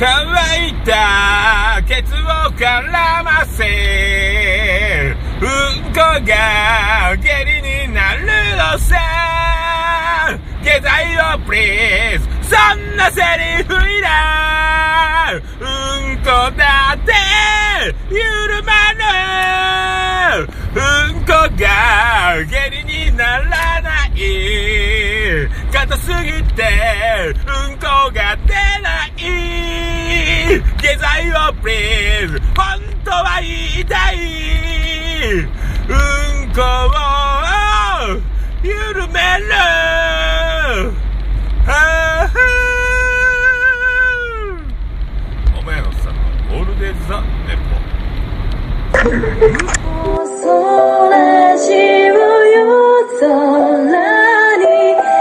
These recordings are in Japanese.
乾いたケツを絡ませうんこが下痢になるのさ下剤をプリーズそんなセリフいらんうんこだって緩まるうんこが下痢にならない硬すぎてうんこが出ない下剤をプリー。ズ本当は言い。たいうんこを緩める。はあお前のさオールデザ・ネ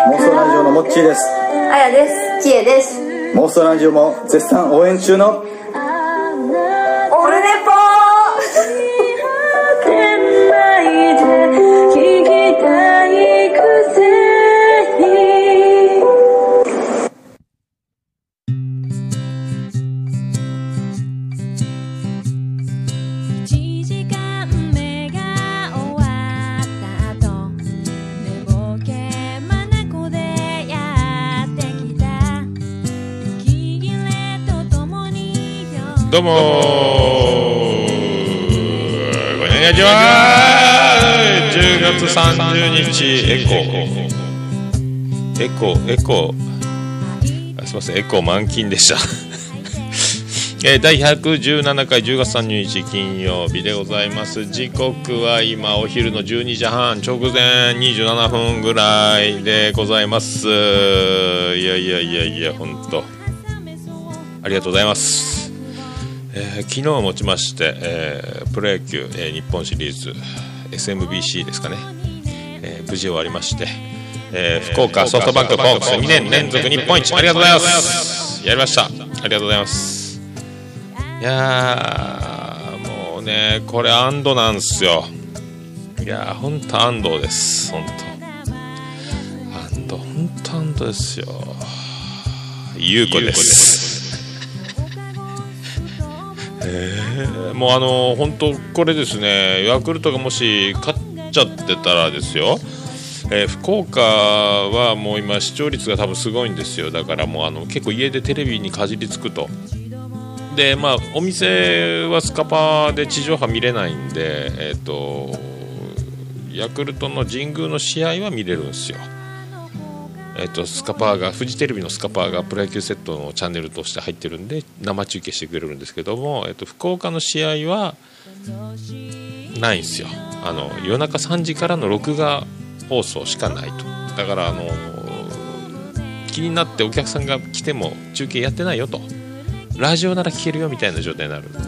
妄想ラジオのモッチーです。あやです。きえです。妄想ラジオも絶賛応援中のどうもこんにちは10月30日エコエコエコあすいませんエコ満勤でした。えー第117回10月30日金曜日でございます。時刻は今お昼の12時半直前27分ぐらいでございます。いやいやいやいや本当ありがとうございます。えー昨日をもちまして、えープロ野球、えー日本シリーズ SMBC ですかね、えー無事終わりまして、えー福岡ソフトバンクホークス2年連続日本一。ありがとうございます。やりました。ありがとうございます。いやーもうねこれ安堵なんですよ。いやーほんと安堵です。ほんと安堵ほんと安堵ですよ。ゆうこですもうあの本当これですねヤクルトがもし勝っちゃってたらですよ、えー福岡はもう今視聴率が多分すごいんですよ。だからもうあの結構家でテレビにかじりつくと。でまあお店はスカパーで地上波見れないんでえっ、とヤクルトの神宮の試合は見れるんですよ。えっと、スカパーがフジテレビのスカパーがプロ野球セットのチャンネルとして入ってるんで生中継してくれるんですけども、えっと、福岡の試合はないんですよ。あの夜中3時からの録画放送しかないと。だからあの気になってお客さんが来ても中継やってないよと。ラジオなら聞けるよみたいな状態になるんで。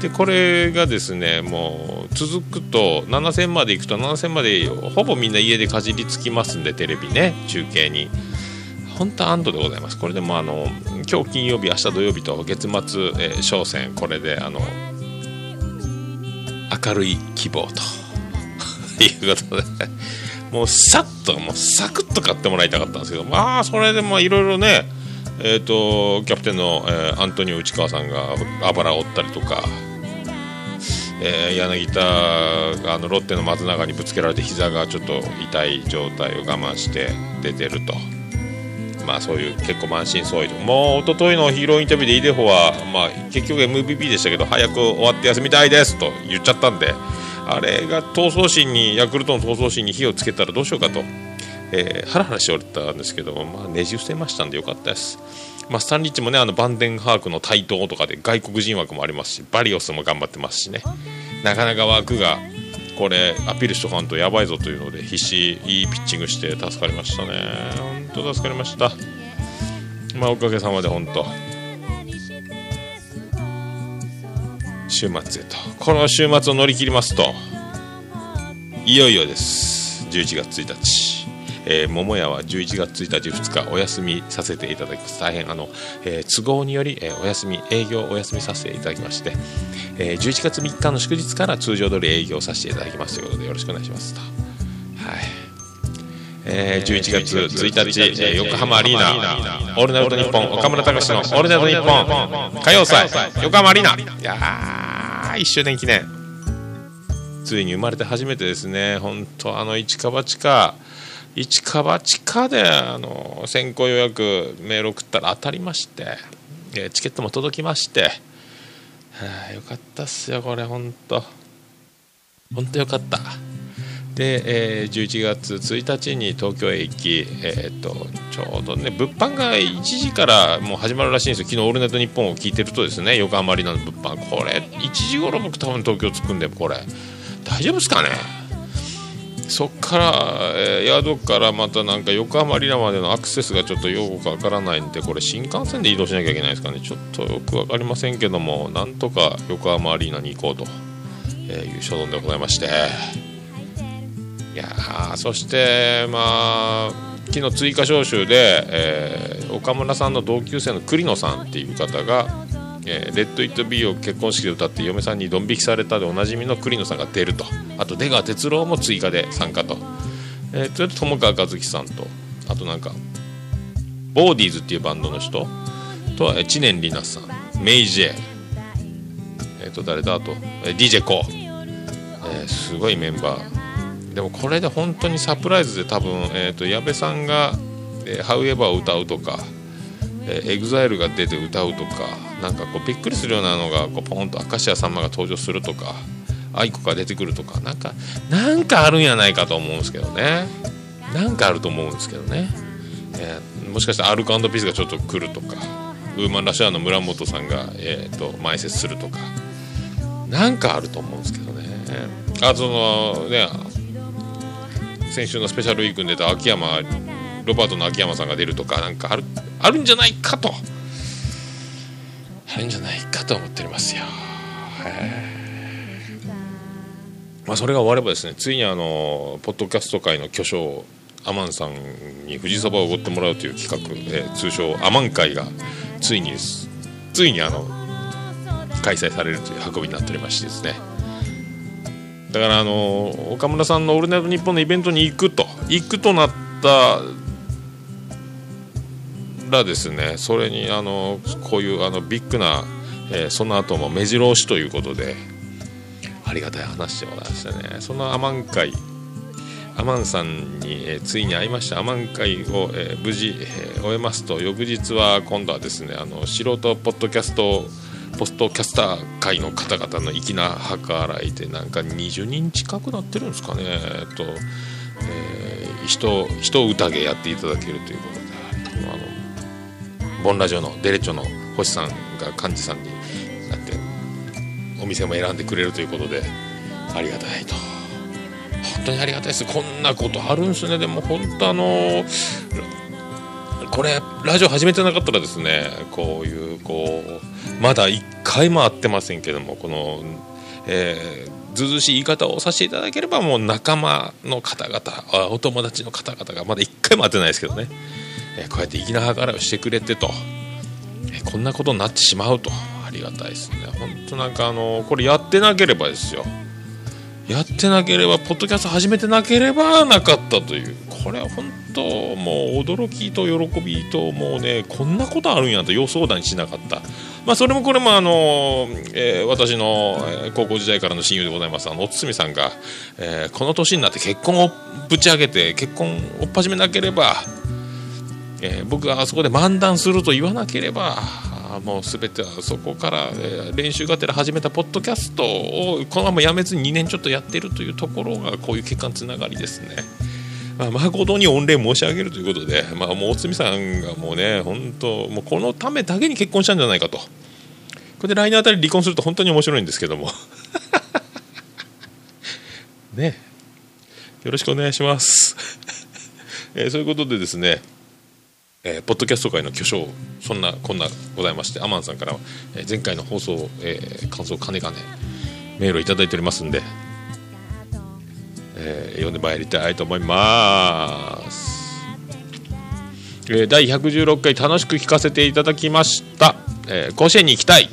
でこれがですねもう続くと7戦まで行くと7戦までほぼみんな家でかじりつきますんでテレビね中継に。本当安堵でございます。これでもあの今日金曜日明日土曜日と月末、えー商戦。これであの明るい希望と。いうことで。もうさっともうサクッと買ってもらいたかったんですけど。まあそれでもいろいろねえー、とキャプテンの、えーアントニオ内川さんがあばらを折ったりとか、えー柳田があのロッテの松永にぶつけられて膝がちょっと痛い状態を我慢して出てると。まあそういう結構満身創痍もう一昨日のヒーローインタビューでイデホは、まあ、結局 MVP でしたけど早く終わって休みたいですと言っちゃったんであれが闘争心にヤクルトの闘争心に火をつけたらどうしようかと、えーハラハラしておったんですけど、まあ、ねじ伏せましたんでよかったです。まあ、スタンリッチもねあのバンデンハークの台頭とかで外国人枠もありますしバリオスも頑張ってますしね。なかなか枠がこれアピールしとかんとやばいぞというので必死いいピッチングして助かりましたね。本当助かりました。まあおかげさまで本当。週末へと。この週末を乗り切りますといよいよです。11月1日。えー桃屋は11月1日2日お休みさせていただきます。大変あの、えー都合により、えーお休み営業お休みさせていただきまして、えー11月3日の祝日から通常通り営業させていただきますということでよろしくお願いしますと。はい。えー、11月1日、えー横浜アリーナ「オールナイトニッポン」岡村隆史の「オールナイトニッポン」歌謡祭横浜アリーナ。いやー1周年記念。ついに生まれて初めてですね。本当あの市川地下市川地下であの先行予約メール送ったら当たりまして、えチケットも届きまして、はあ、よかったっすよこれ本当本当よかった。で、えー11月1日に東京駅、えー、とちょうどね物販が1時からもう始まるらしいんですよ。昨日「オールナイトニッポン」を聞いてるとですね横浜アリーナの物販。これ1時頃僕多分東京着くんでこれ大丈夫ですかね？そっから、えー宿からまたなんか横浜アリーナまでのアクセスがちょっとよくわからないんでこれ新幹線で移動しなきゃいけないですかね。ちょっとよくわかりませんけどもなんとか横浜アリーナに行こうと、えーいう所存でございまして。いやそしてまあ昨日追加招集で、えー岡村さんの同級生の栗野さんっていう方が「えーレッド・イット・ビー」を結婚式で歌って嫁さんにドン引きされたでおなじみの栗野さんが出ると。あと出川哲朗も追加で参加と,、えー、それと友川一樹さんと。あとなんかボーディーズっていうバンドの人。と、えー知念里奈さん。メイジェえっ、と誰だ？あと、えー DJ コー、えすごいメンバー。でもこれで本当にサプライズで多分、えー、と矢部さんが「えー、However」を歌うとか、えー、EXILE が出て歌うとかなんかこうびっくりするようなのがこうポンと明石家さんまが登場するとか愛子が出てくるとかなんかなんかあるんやないかと思うんですけどね。なんかあると思うんですけどね、えーもしかしたらアルコピースがちょっと来るとかウーマンラッシアの村本さんが、えー、と前説するとかなんかあると思うんですけどね。あそのね先週のスペシャルウィークに出た秋山ロバートの秋山さんが出るとかなんかあるあるんじゃないかと。あるんじゃないかと思っておりますよ。まあそれが終わればですねついにあのポッドキャスト界の巨匠アマンさんに富士そばをおごってもらうという企画、えー通称アマン会がついにですついにあの開催されるという運びになっておりましてですね。だからあの岡村さんの「オールナイトニッポン」のイベントに行くと行くとなったらですねそれにあのこういうあのビッグな、えーその後も目白押しということでありがたい話でございましたね。そのアマン会アマンさんに、えーついに会いました。アマン会を、えー無事、えー終えますと翌日は今度はですねあの素人ポッドキャストポストキャスター界の方々の粋な計らいでなんか20人近くなってるんですかね。えっと、えー、人人宴やっていただけるということであのボンラジオのデレチョの星さんが幹事さんになってお店も選んでくれるということでありがたいと。本当にありがたいです。こんなことあるんですね。でも本当あのこれラジオ始めてなかったらですねこういうこうまだ1回も会ってませんけどもこの、えーずうずしい言い方をさせていただければもう仲間の方々お友達の方々がまだ1回も会ってないですけどね、えこうやって粋な計らいをしてくれてと、えこんなことになってしまうと。ありがたいですね。本当なんかあのこれやってなければですよ。やってなければポッドキャスト始めてなければなかったという。これは本当もう驚きと喜びともうねこんなことあるんやと予想だにしなかった。まあそれもこれもあの、えー私の高校時代からの親友でございますあのおつみさんが、えーこの年になって結婚をぶち上げて結婚を始めなければえー僕があそこで漫談すると言わなければもう全てはそこから、えー練習がてら始めたポッドキャストをこのままやめずに2年ちょっとやってるというところがこういう結果のつながりですね。まあ、誠に御礼申し上げるということで、まあ、もうおつみさんがもうね本当もうこのためだけに結婚したんじゃないかと。これで来年あたり離婚すると本当に面白いんですけども。ね。よろしくお願いします、えーそういうことでですねえーポッドキャスト界の巨匠そんなこんなございましてアマンさんからは、えー前回の放送、えー感想かねかねメールをいただいておりますんで、えー読んでまいりたいと思います、えー第116回楽しく聞かせていただきました、えー甲子園に行きたい。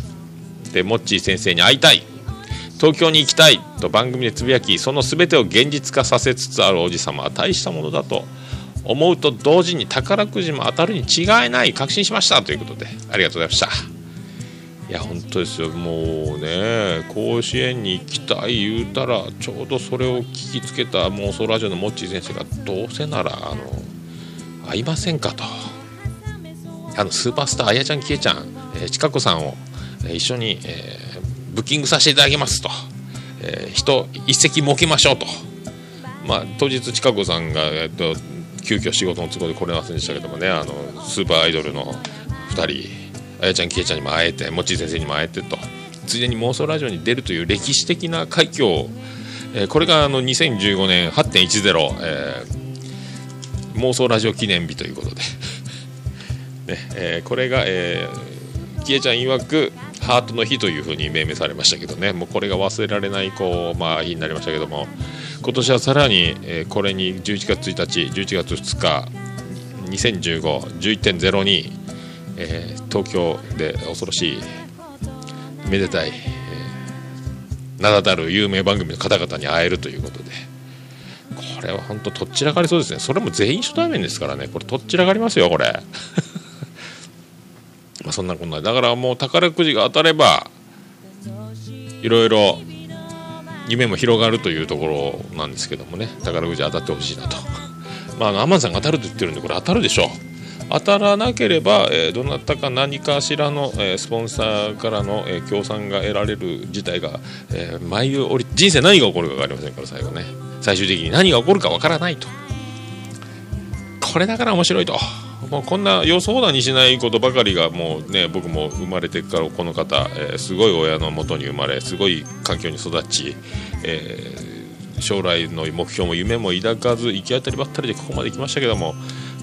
でモッチー先生に会いたい。東京に行きたい。と番組でつぶやきその全てを現実化させつつあるおじ様は大したものだと。思うと同時に宝くじも当たるに違いない確信しましたということでありがとうございました。いや本当ですよ。もうね甲子園に行きたい言うたらちょうどそれを聞きつけた妄想ラジオのモッチー先生がどうせならあの会いませんかと。あのスーパースターあやちゃんきえちゃん、えー、ちかこさんを、えー一緒に、えーブッキングさせていただきますと、えー人一席設けましょうと。まあ当日ちかこさんが、えっと急遽仕事の都合で来れませんでしたけどもねあのスーパーアイドルの2人あやちゃんきえちゃんにも会えてもっちー先生にも会えてと。ついでに妄想ラジオに出るという歴史的な快挙を、えーこれがあの2015年8.10、えー妄想ラジオ記念日ということで、ねえーこれが、えー、きえちゃん曰くハートの日というふうに命名されましたけどね。もうこれが忘れられないこう、まあ、日になりましたけども。今年はさらに、えーこれに11月1日11月2日2015-11.02、えー東京で恐ろしいめでたい、えー名だたる有名番組の方々に会えるということでこれは本当とっちらかりそうですね。それも全員初対面ですからね。これとっちらかりますよこれ。まあそんなこんな。だからもう宝くじが当たればいろいろ夢も広がるというところなんですけどもね。宝くじ当たってほしいなと。まああのアマンさんが当たると言ってるんでこれ当たるでしょう。当たらなければ、えーどなたか何かしらの、えースポンサーからの、えー協賛が得られる事態が、えー舞い降り人生何が起こるか分かりませんから最後ね。最終的に何が起こるか分からないと。これだから面白いと。もうこんな予想だにしないことばかりがもうね僕も生まれてからこの方、えーすごい親のもとに生まれすごい環境に育ち、えー将来の目標も夢も抱かず行き当たりばったりでここまで来ましたけども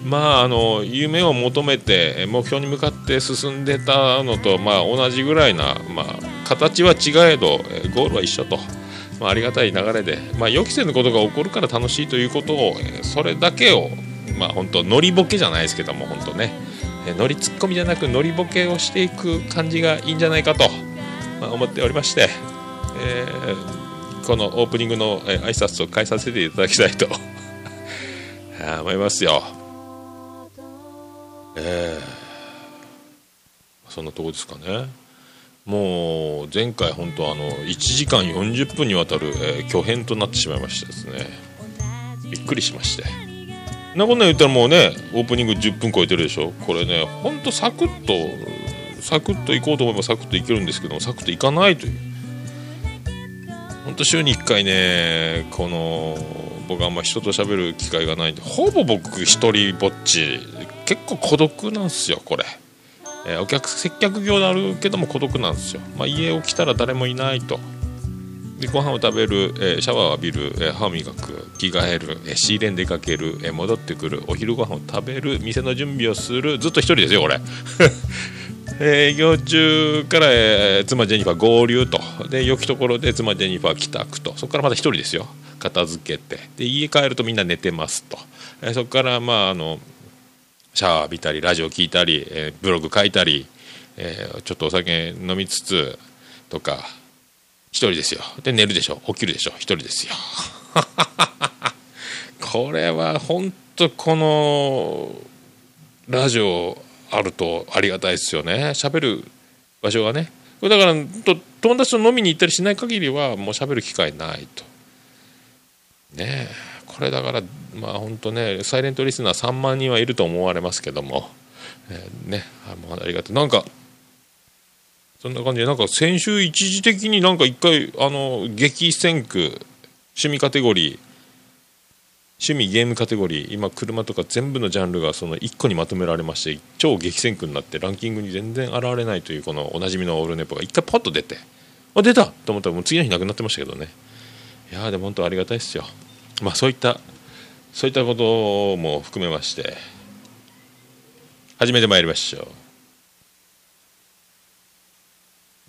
まああの夢を求めて目標に向かって進んでたのとまあ同じぐらいな、まあ、形は違えどゴールは一緒と。まあ、ありがたい流れで、まあ、予期せぬことが起こるから楽しいということを、それだけを、まあ、本当ノリボケじゃないですけども本当ね、えーノリツッコミじゃなくノリボケをしていく感じがいいんじゃないかと、まあ、思っておりまして、えーこのオープニングの、えー挨拶を変えさせていただきたいと 思いますよ。えーそんなとこですかね。もう前回本当あの1時間40分にわたる、えー巨編となってしまいましてですねびっくりしましてなこんなん言ったらもうねオープニング10分超えてるでしょ？これねほんとサクッとサクッと行こうと思えばサクッといけるんですけどもサクッといかないという。ほんと週に1回ねこの僕あんま人と喋る機会がないんでほぼ僕一人ぼっち結構孤独なんすよこれ。えーお客接客業であるけども孤独なんですよ、まあ、家を来たら誰もいないと。でご飯を食べる、えーシャワーを浴びる、えー歯磨く着替える、えー仕入れに出かける、えー戻ってくるお昼ご飯を食べる店の準備をするずっと一人ですよこれ 営業中から、えー妻ジェニファー合流と。で良きところで妻ジェニファー帰宅と。そこからまた一人ですよ。片付けて。で家帰るとみんな寝てますと、えーそこからまああのシャワー浴びたりラジオ聞いたり、えーブログ書いたり、えーちょっとお酒飲みつつとか一人ですよ。で寝るでしょ。起きるでしょ。一人ですよ。これは本当このラジオあるとありがたいですよね。喋る場所がね。だからと友達と飲みに行ったりしない限りはもう喋る機会ないと。ねえ。これだからまあ本当ねサイレントリスナー3万人はいると思われますけども、えーね。あもうありがとう。なんかそんな感じでなんか先週一時的になんか一回あの激戦区趣味カテゴリー趣味ゲームカテゴリー今車とか全部のジャンルがその1個にまとめられまして超激戦区になってランキングに全然現れないというこのおなじみのオールネポが一回ポッと出てあ出た！と思ったらもう次の日なくなってましたけどね。いやーでも本当ありがたいですよ。まあそういったそういったことも含めまして始めてまいりましょう。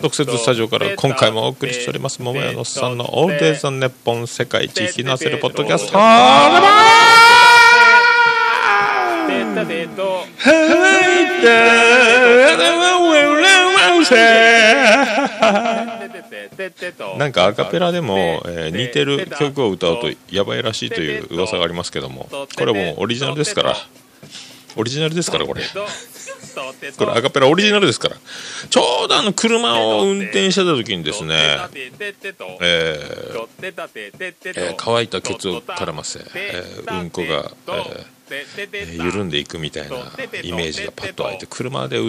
特設スタジオから今回もお送りしております。桃屋のさんのオールデイズ・ザ・ネッポン世界一引きのせるポッドキャスト。なんかアカペラでも、えー似てる曲を歌うとやばいらしいという噂がありますけどもこれはもうオリジナルですからオリジナルですからこれこれアカペラオリジナルですから。ちょうどあの車を運転してた時にですね。えーえー乾いたケツを絡ませ、えーうんこが、えーえー緩んでいくみたいなイメージがパッと湧いて車でう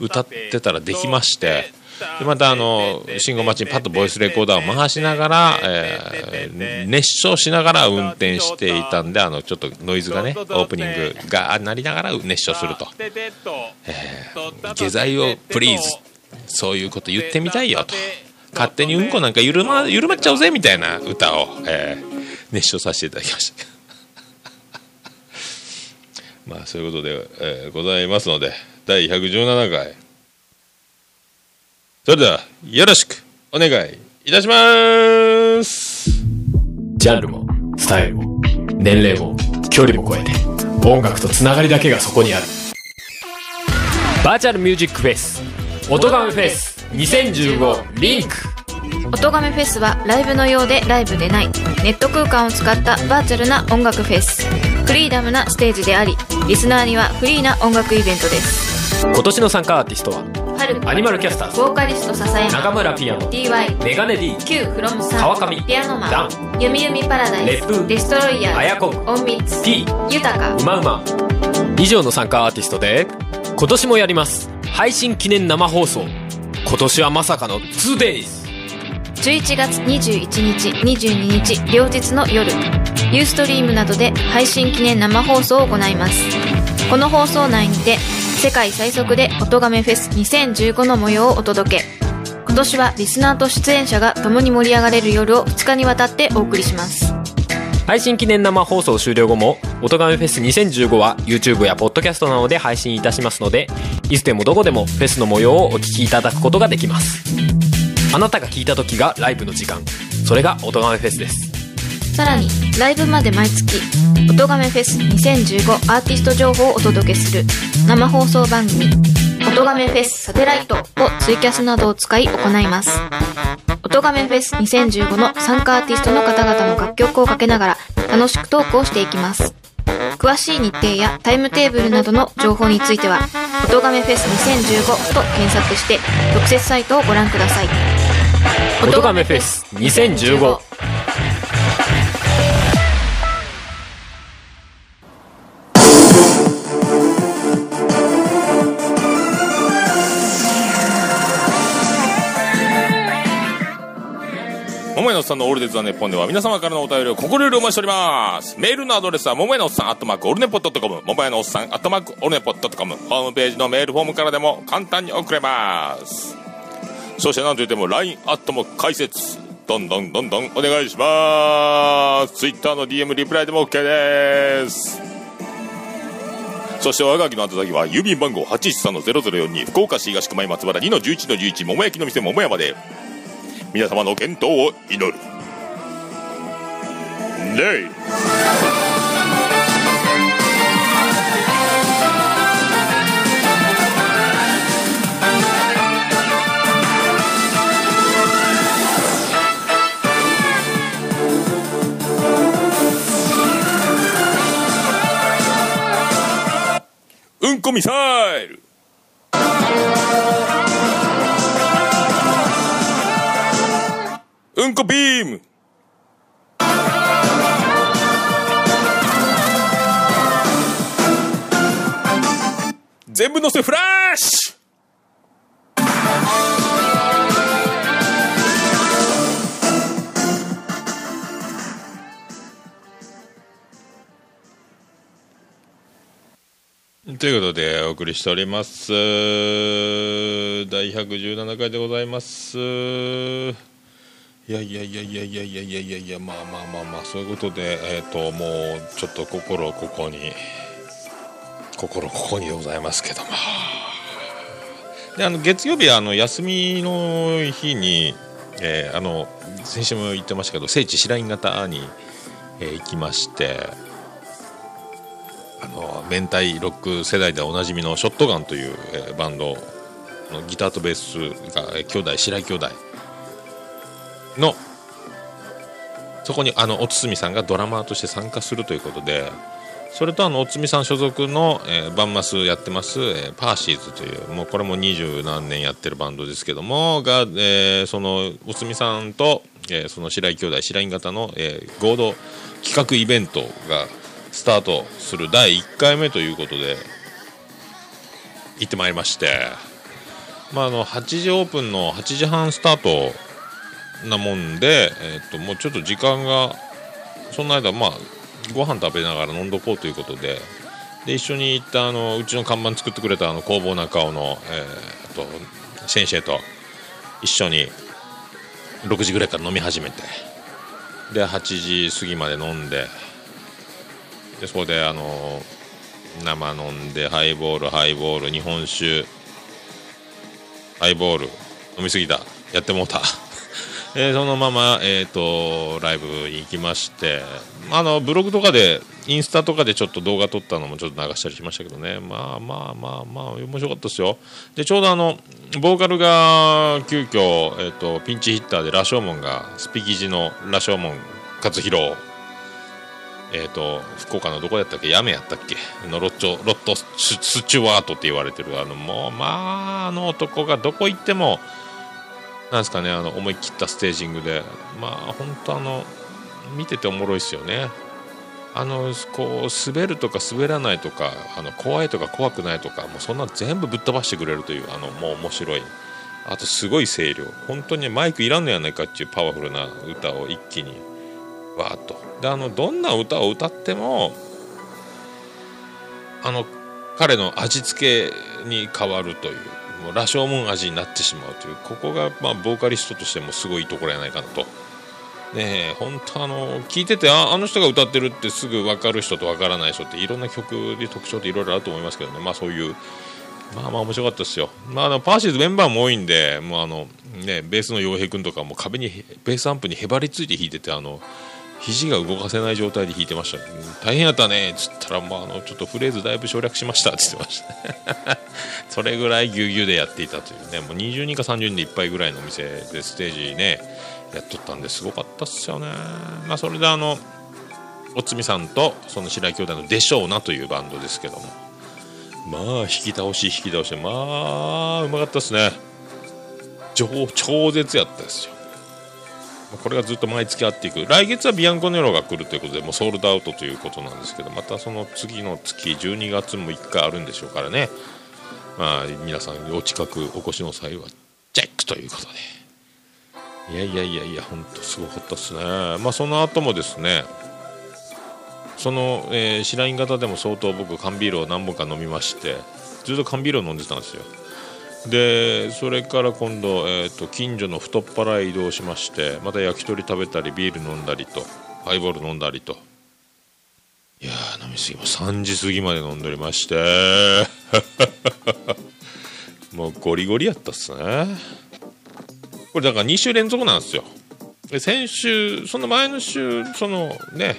歌ってたらできましてでまたあの信号待ちにパッとボイスレコーダーを回しながら、えー熱唱しながら運転していたんであのちょっとノイズがねオープニングが鳴りながら熱唱すると「下剤をプリーズ」そういうこと言ってみたいよと。勝手にうんこなんか緩ま緩まっちゃうぜみたいな歌を、えー熱唱させていただきましたまあそういうことで、えーございますので第117回。それではよろしくお願いいたします。ジャンルもスタイルも年齢も距離も超えて音楽とつながりだけがそこにある。バーチャルミュージックフェス音ガメフェス2015リンク。音亀フェスはライブのようでライブでないネット空間を使ったバーチャルな音楽フェスフリーダムなステージでありリスナーにはフリーな音楽イベントです。今年の参加アーティストは春アニマルキャスターズボーカリスト笹山中村ピアノ DY メガネ D Q フロムさん川上ピアノマダンゆみゆみパラダイスレップデストロイヤーあやこんオンミッツ T 豊かうまうま以上の参加アーティストで今年もやります。配信記念生放送。今年はまさかの 2days 11月21日22日両日の夜ユーストリームなどで配信記念生放送を行います。この放送内にて世界最速で音亀フェス2015の模様をお届け。今年はリスナーと出演者が共に盛り上がれる夜を2日にわたってお送りします。配信記念生放送終了後も「音ガメフェス2015」は YouTube や Podcast などで配信いたしますのでいつでもどこでもフェスの模様をお聞きいただくことができます。あなたが聞いた時がライブの時間。それが音ガメフェスです。さらにライブまで毎月「音亀フェス2015アーティスト情報をお届けする生放送番組「音亀フェスサテライト」をツイキャスなどを使い行います。音亀フェス2015の参加アーティストの方々の楽曲をかけながら楽しくトークをしていきます。詳しい日程やタイムテーブルなどの情報については「音亀フェス2015」と検索して特設サイトをご覧ください。音ガメフェス2015桃屋のおっさんのオールデイズ・ザ・ネッポンでは皆様からのお便りを心よりお待ちしております。メールのアドレスは、桃屋のおっさん、アットマーク、オルネポットコム、桃屋のおっさん、アットマーク、オルネポットコム、ホームページのメールフォームからでも簡単に送れます。そして何といっても、LINE アットも開設。どんどんどんどんお願いします。Twitter の DM リプライでも OK です。そして我がきの宛先は郵便番号813-0042福岡市東区前松原2-11-11桃焼きの店桃屋まで皆様の健闘を祈るレイミサイル。うんこビーム。全部乗せフラということでお送りしております。第117回でございます。いやいやいやいやいやいやいやいやいやまあまあまあまあそういうことでえっ、ともうちょっと心ここに心ここにでございますけども。であの月曜日はあの休みの日に、えーあの先週も言ってましたけど聖地白銀型に、えー行きましてあの明太ロック世代でおなじみのショットガンという、えーバンドのギターとベースが、えー兄弟白井兄弟。のそこにあのおつみさんがドラマーとして参加するということでそれとあのおつみさん所属の、えーバンマスやってます、えーパーシーズというもうこれも二十何年やってるバンドですけどもが、えーそのおつみさんと、えーその白井兄弟白井型の、えー合同企画イベントがスタートする第1回目ということで行ってまいりまして、まあ、あの8時オープンの8時半スタートなもんで、えー、ともうちょっと時間がその間まあご飯食べながら飲んどこうということでで一緒に行ったあのうちの看板作ってくれたあの工房中尾の、えー、と先生と一緒に6時ぐらいから飲み始めてで8時過ぎまで飲んででそこであの生飲んでハイボールハイボール日本酒ハイボール飲みすぎた。やってもうた。えそのまま、えー、とライブに行きましてあのブログとかでインスタとかでちょっと動画撮ったのもちょっと流したりしましたけどね。まあまあまあまあ面白かったですよ。でちょうどあのボーカルが急遽、えー、とピンチヒッターで羅生門がスピキジの羅生門勝弘えー、と福岡のどこやったっけ？八女やったっけ？のロッチョロットススチュワートって言われてるあのもうまああの男がどこ行ってもなんですかねあの思い切ったステージングでまあ本当あの見てておもろいですよね。あのこう滑るとか滑らないとかあの怖いとか怖くないとかもうそんな全部ぶっ飛ばしてくれるというあのもう面白い。あとすごい声量。本当にマイクいらんのやないかっていうパワフルな歌を一気に。わーっとであのどんな歌を歌ってもあの彼の味付けに変わるというもう羅生門味になってしまうというここがまあボーカリストとしてもすごいところやないかなと。ねえ本当あの聞いててああの人が歌ってるってすぐ分かる人と分からない人っていろんな曲で特徴っていろいろあると思いますけどねまあそういうまあまあ面白かったですよ。まあ、あのパーシーズメンバーも多いんでもうあの、ね、ベースの洋平君とかも壁にベースアンプにへばりついて弾いててあの肘が動かせない状態で弾いてました、うん大変やったね。っつったら、まあ、あのちょっとフレーズだいぶ省略しましたって言ってました。それぐらいぎゅうぎゅうでやっていたというね。もう20人か30人でいっぱいぐらいのお店でステージねやっとったんですごかったっすよね。まあそれであのおつみさんとその白井兄弟の「でしょうな」というバンドですけども。まあ引き倒し引き倒し。てまあうまかったですね。超超絶やったですよ。これがずっと毎月あっていく。来月はビアンコネロが来るということでもうソールドアウトということなんですけどまたその次の月12月も1回あるんでしょうからね。まあ皆さんお近くお越しの際はチェックということで。いやいやいやいや本当すごかったですね。まあその後もですねその、えー、白銀型でも相当僕缶ビールを何本か飲みましてずっと缶ビールを飲んでたんですよ。でそれから今度、えー、と近所の太っ腹へ移動しましてまた焼き鳥食べたりビール飲んだりとハイボール飲んだりと。いやー飲みすぎも3時過ぎまで飲んでおりまして。もうゴリゴリやったっすね。これだから2週連続なんですよ。で先週その前の週そのね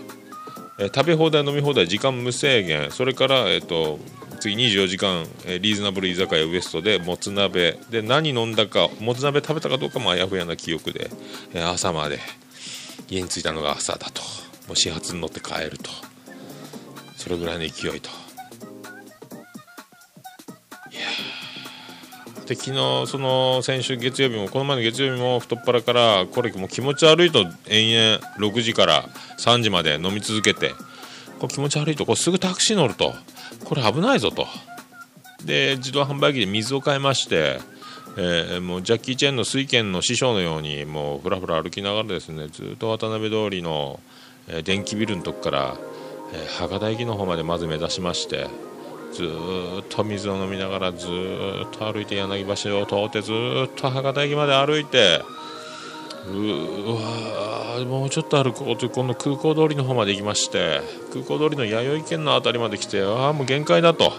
え食べ放題飲み放題時間無制限それから、えっと次24時間、えーリーズナブル居酒屋ウエストでもつ鍋。で何飲んだかもつ鍋食べたかどうかもあやふやな記憶で、えー朝まで家に着いたのが朝だと。もう始発に乗って帰ると。それぐらいの勢いと。で昨日その先週月曜日もこの前の月曜日も太っ腹からこれもう気持ち悪いと延々6時から3時まで飲み続けてこれ気持ち悪いと。こすぐタクシー乗ると。これ危ないぞと。で自動販売機で水を買いまして、えーもうジャッキー・チェンの水拳の師匠のようにもうふらふら歩きながらですねずっと渡辺通りの、えー電気ビルのとこから、えー博多駅の方までまず目指しましてずっと水を飲みながらずっと歩いて柳橋を通ってずっと博多駅まで歩いてうわもうちょっと歩こうとこの空港通りの方まで行きまして空港通りの弥生県の辺りまで来てああもう限界だと。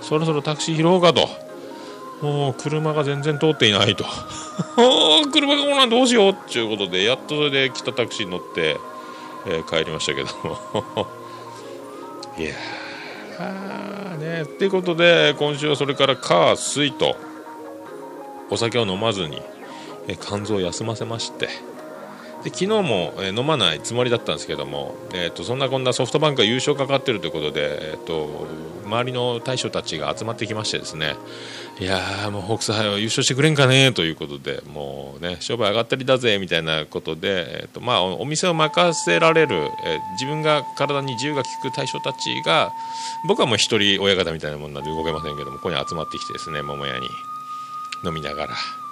そろそろタクシー拾おうかと。もう車が全然通っていないと。車が来ないどうしようっていうことでやっとそれで来たタクシーに乗って、えー帰りましたけども。いやー。ねっていうことで今週はそれから火水とお酒を飲まずに、えー肝臓を休ませましてで昨日も、え飲まないつもりだったんですけども、えー、とそんなこんなソフトバンクが優勝かかってるということで、えー、と周りの大将たちが集まってきましてですねいやもうホークスハイは優勝してくれんかねということでもうね商売上がったりだぜみたいなことで、えーとまあ、おお店を任せられる、えー自分が体に自由が利く大将たちが僕はもう一人親方みたいなもんなんで動けませんけどもここに集まってきてですね桃屋に飲みながら。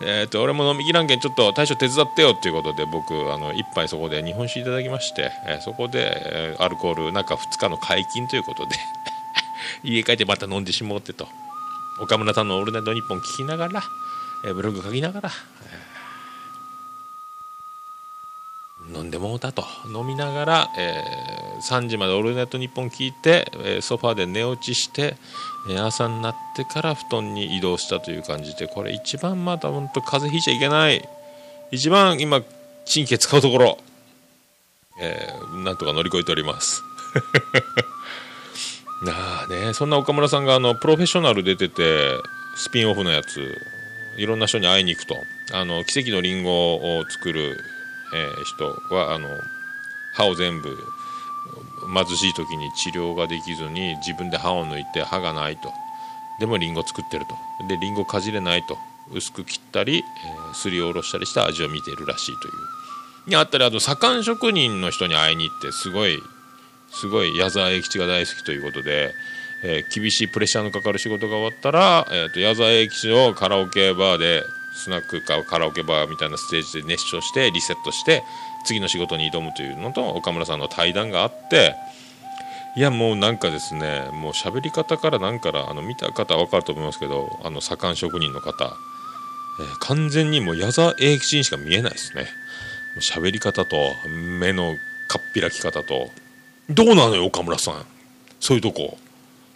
えー、と俺も飲みきらんけんちょっと大将手伝ってよっていうことで僕あの一杯そこで日本酒いただきまして、えーそこで、えーアルコール中2日の解禁ということで 家帰ってまた飲んでしもうってと。岡村さんの「オールナイトニッポン」聞きながら、えーブログ書きながら、えー飲んでもうたと。飲みながら、えー3時まで「オールナイトニッポン」聞いて、えーソファーで寝落ちして、朝になってから布団に移動したという感じでこれ一番まだ本当風邪ひいちゃいけない。一番今神経使うところ、えーなんとか乗り越えております。なあねそんな岡村さんがあのプロフェッショナル出ててスピンオフのやついろんな人に会いに行くとあの奇跡のリンゴを作る、えー人はあの歯を全部貧しい時に治療ができずに自分で歯を抜いて歯がないと。でもリンゴ作ってると。でリンゴかじれないと。薄く切ったり、えーすりおろしたりした味を見ているらしいという。にあったりあと左官職人の人に会いに行ってすごいすごい矢沢永吉が大好きということで、えー厳しいプレッシャーのかかる仕事が終わったら、えー、と矢沢永吉をカラオケバーでスナックかカラオケバーみたいなステージで熱唱してリセットして次の仕事に挑むというのと岡村さんの対談があっていやもうなんかですねもう喋り方からなんからあの見た方は分かると思いますけどあの左官職人の方、えー完全にもう矢沢永吉にしか見えないですね。喋り方と目のかっぴらき方とどうなのよ岡村さんそういうとこ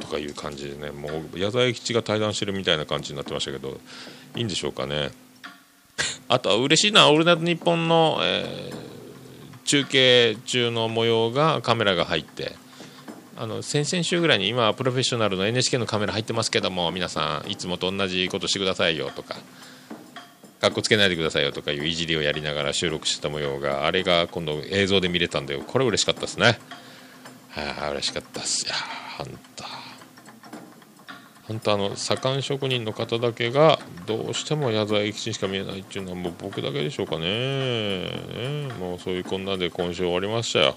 とかいう感じでねもう矢沢永吉が対談してるみたいな感じになってましたけどいいんでしょうかね。あとは嬉しいのは「オールナイトニッポンの」えー中継中の模様がカメラが入ってあの先々週ぐらいに今はプロフェッショナルの NHK のカメラ入ってますけども皆さんいつもと同じことしてくださいよとかかっこつけないでくださいよとかいういじりをやりながら収録してた模様があれが今度映像で見れたんでこれ嬉しかったですね。はあ嬉しかったっす。いや本当本当あの左官職人の方だけがどうしても矢沢永吉にしか見えないっていうのはもう僕だけでしょうかね。ねもうそういうこんなで今週終わりましたよ。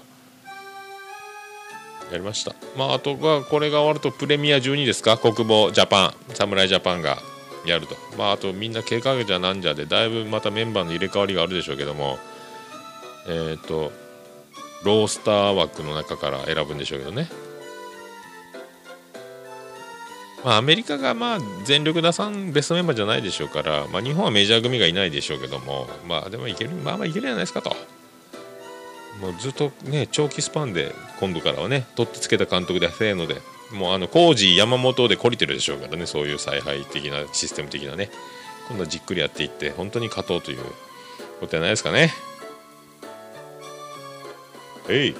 やりました。まああとはこれが終わるとプレミア12ですか？国防ジャパン。侍ジャパンがやると。まああとみんな経過じゃなんじゃでだいぶまたメンバーの入れ替わりがあるでしょうけども。えっ、とロースター枠の中から選ぶんでしょうけどね。まあ、アメリカがまあ全力出さんベストメンバーじゃないでしょうから、まあ、日本はメジャー組がいないでしょうけども、まあ、でもいける、まあまあいけるじゃないですかと。もうずっとね、長期スパンで今度からはね、取ってつけた監督でせーので、もうあの、コージ山本で懲りてるでしょうからね、そういう采配的なシステム的なね、今度はじっくりやっていって、本当に勝とうということじゃないですかね。えい。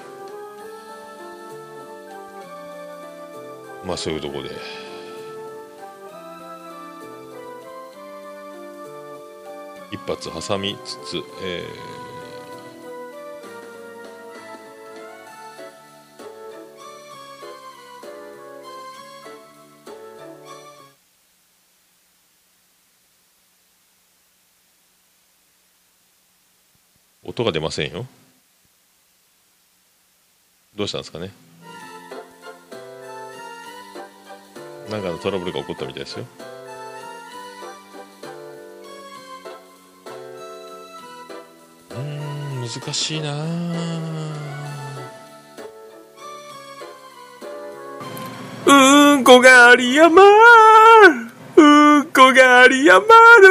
まあそういうとこで。一発挟みつつ、えー音が出ませんよ。どうしたんですかね。なんかのトラブルが起こったみたいですよ。難しいな。うんこがありやまうんこがありやまる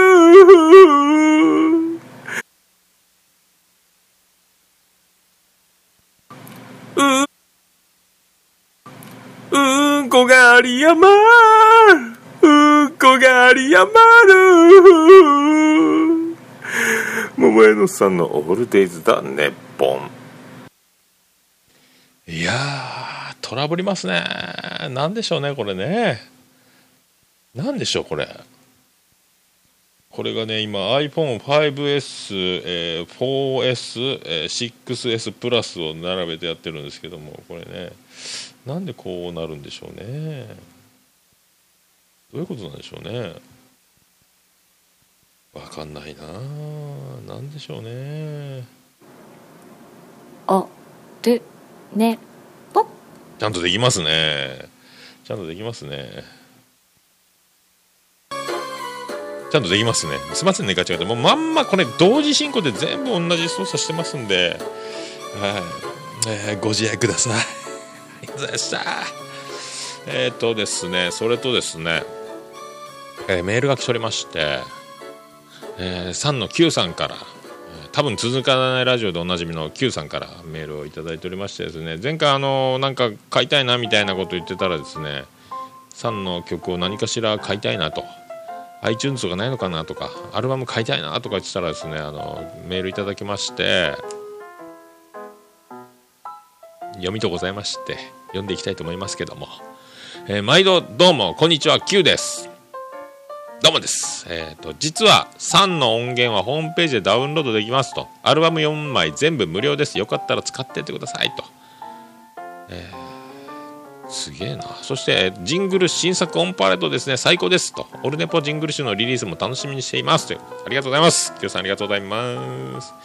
うん。うんこがありやまうんこがありやまる桃江のさんのオールデイズだねポン。いやートラブりますね。なんでしょうねこれね。なんでしょうこれ。これがね今 iPhone5S、えー 4S、えー 6S プラスを並べてやってるんですけどもこれね。なんでこうなるんでしょうね。どういうことなんでしょうね。わかんないな。あなんでしょうね。おるね。ぽちゃんとできますね。ちゃんとできますね。ちゃんとできますね。すいませんねガチャガチャ。もうまんまこれ同時進行で全部同じ操作してますんで。はい、えーご自愛ください。ありがとうございました。えっ、とですねそれとですね、えーメールが来ておりまして、えー、3の9さんから多分続かないラジオでおなじみの Q さんからメールをいただいておりましてですね前回あのなんか買いたいなみたいなこと言ってたらですねさんの曲を何かしら買いたいなと iTunes とかないのかなとかアルバム買いたいなとか言ってたらですねあのメールいただきまして読みとございまして読んでいきたいと思いますけども、えー毎度どうもこんにちは Q です。どうもです。えっ、と、実は3の音源はホームページでダウンロードできますと。アルバム4枚全部無料です。よかったら使ってってくださいと。えーすげえな。そして、ジングル新作オンパレードですね。最高ですと。オルネポジングル集のリリースも楽しみにしていますという。ありがとうございます。キヨさんありがとうございます。ま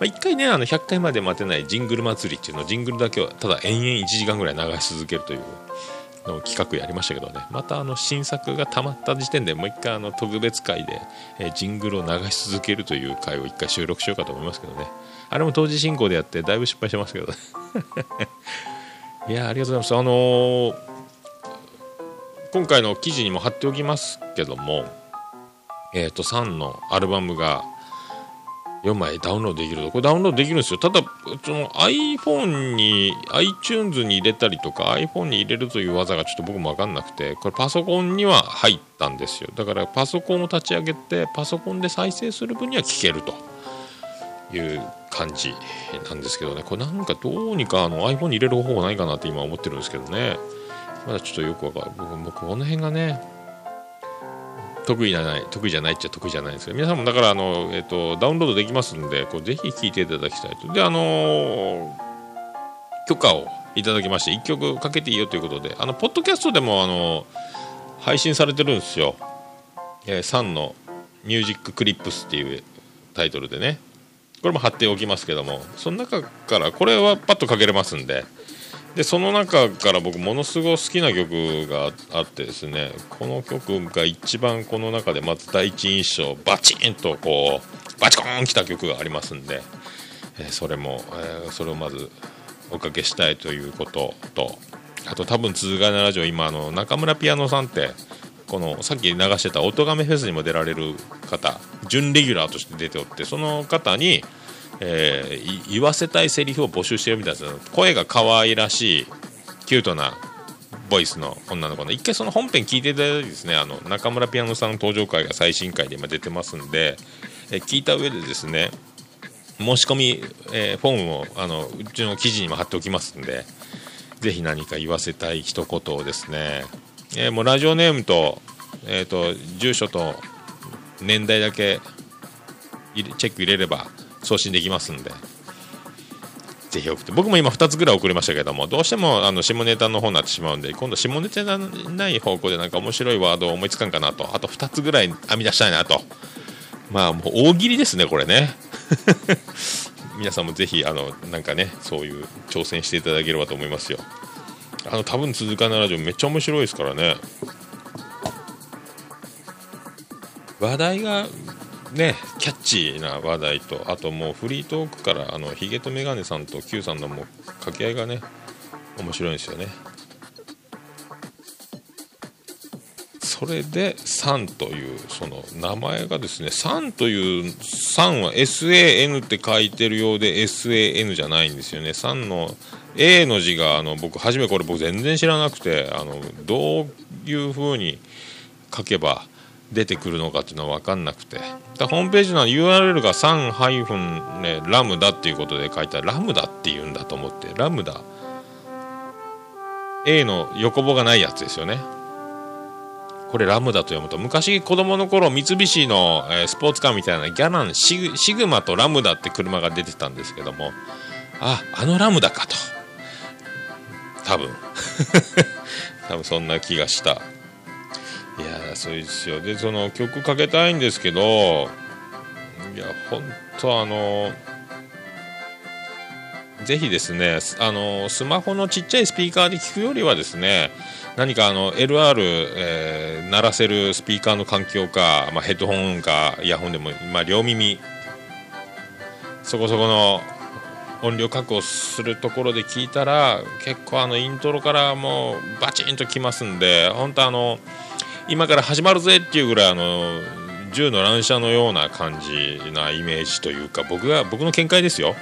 あ、一回ね、あの、100回まで待てないジングル祭りっていうのをジングルだけをただ延々1時間ぐらい流し続けるというの企画やりましたけどね。またあの新作がたまった時点でもう一回あの特別会で、えジングルを流し続けるという回を一回収録しようかと思いますけどね。あれも同時進行でやってだいぶ失敗してますけどね。いやーありがとうございます。あのー今回の記事にも貼っておきますけどもえっ、と3のアルバムが4枚ダウンロードできると。これダウンロードできるんですよ。ただその iPhone に iTunes に入れたりとか iPhone に入れるという技がちょっと僕も分かんなくてこれパソコンには入ったんですよ。だからパソコンを立ち上げてパソコンで再生する分には聞けると。いう感じなんですけどね。これなんかどうにかあの iPhone に入れる方法ないかなって今思ってるんですけどね。まだちょっとよくわかる。僕僕この辺がね得意じゃない得意じゃないっちゃ得意じゃないんですけど皆さんもだからあの、えっとダウンロードできますんでこうぜひ聴いていただきたいと。であのー許可をいただきまして1曲かけていいよということであのポッドキャストでもあの配信されてるんですよ、えー、サンの Music Clips っていうタイトルでね。これも貼っておきますけどもその中からこれはパッとかけれますんで。でその中から僕ものすごい好きな曲があってですねこの曲が一番この中でまず第一印象バチンとこうバチコーンきた曲がありますんで、えそれも、えそれをまずおかけしたいということとあと多分続かないラジオ今あの中村ピアノさんってこのさっき流してた「音亀フェス」にも出られる方準レギュラーとして出ておってその方に、えー言わせたいセリフを募集してるみたいです声が可愛らしいキュートなボイスの女の子の。一回その本編聞いていただいてですねあの中村ピアノさんの登場回が最新回で今出てますんで、え聞いた上でですね申し込み、えーフォームをあのうちの記事にも貼っておきますんでぜひ何か言わせたい一言をですね、えーもうラジオネームと,、えー、と住所と年代だけチェック入れれば送信できますんで。ぜひ送って。僕も今2つぐらい送りましたけどもどうしてもあの下ネタの方になってしまうんで今度下ネタない方向でなんか面白いワードを思いつかんかなと。あと2つぐらい編み出したいなと。まあもう大喜利ですねこれね。皆さんもぜひあのなんかねそういう挑戦していただければと思いますよ。あの多分続かないラジオめっちゃ面白いですからね。話題がねキャッチーな話題とあともうフリートークからあのヒゲとメガネさんと Q さんのもう掛け合いがね面白いんですよね。それで「サン」というその名前がですね「サン」という「サン」は SAN って書いてるようで SAN じゃないんですよね「サン」の A の字があの僕初めこれ僕全然知らなくてあのどういう風に書けば出てくるのかっていうのは分かんなくて。だホームページの URL が 3-、ね、ラムダっていうことで書いてあるラムダっていうんだと思って。ラムダ。A の横棒がないやつですよね。これラムダと読むと昔子供の頃三菱の、えースポーツカーみたいなギャランシグシグマとラムダって車が出てたんですけどもああのラムダかと。多分。多分そんな気がした。いやそうですよ。でその曲かけたいんですけどいや本当あのぜひですねあのスマホのちっちゃいスピーカーで聞くよりはですね何かあの LR、えー鳴らせるスピーカーの環境か、まあ、ヘッドホンかイヤホンでも、まあ、両耳そこそこの音量確保するところで聞いたら結構あのイントロからもうバチンときますんで本当あの今から始まるぜっていうぐらいあの銃の乱射のような感じなイメージというか僕が僕の見解ですよ。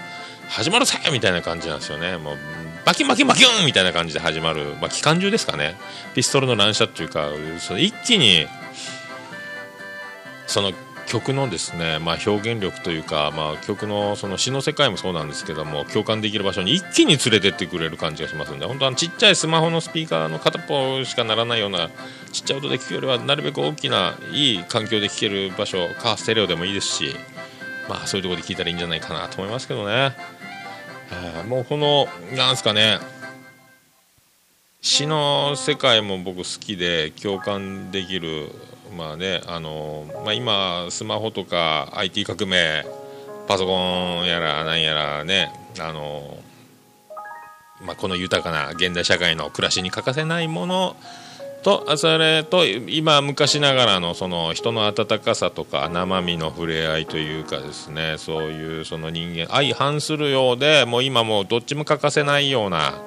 始まるぜみたいな感じなんですよね。もうバキバキバキュンみたいな感じで始まる、まあ、機関銃ですかね。ピストルの乱射っていうかその一気にその曲のですね、まあ、表現力というか、まあ、曲のその詩の世界もそうなんですけども共感できる場所に一気に連れてってくれる感じがしますんで本当はちっちゃいスマホのスピーカーの片方しかならないようなちっちゃい音で聞くよりはなるべく大きないい環境で聞ける場所カーステレオでもいいですし、まあ、そういうところで聞いたらいいんじゃないかなと思いますけどね。えーもうこのなんすかね詩の世界も僕好きで共感できるまあねあの、まあ、今スマホとか IT 革命パソコンやらなんやらねあの、まあ、この豊かな現代社会の暮らしに欠かせないものとそれと今昔ながらのその人の温かさとか生身の触れ合いというかですねそういうその人間相反するようでもう今もうどっちも欠かせないような、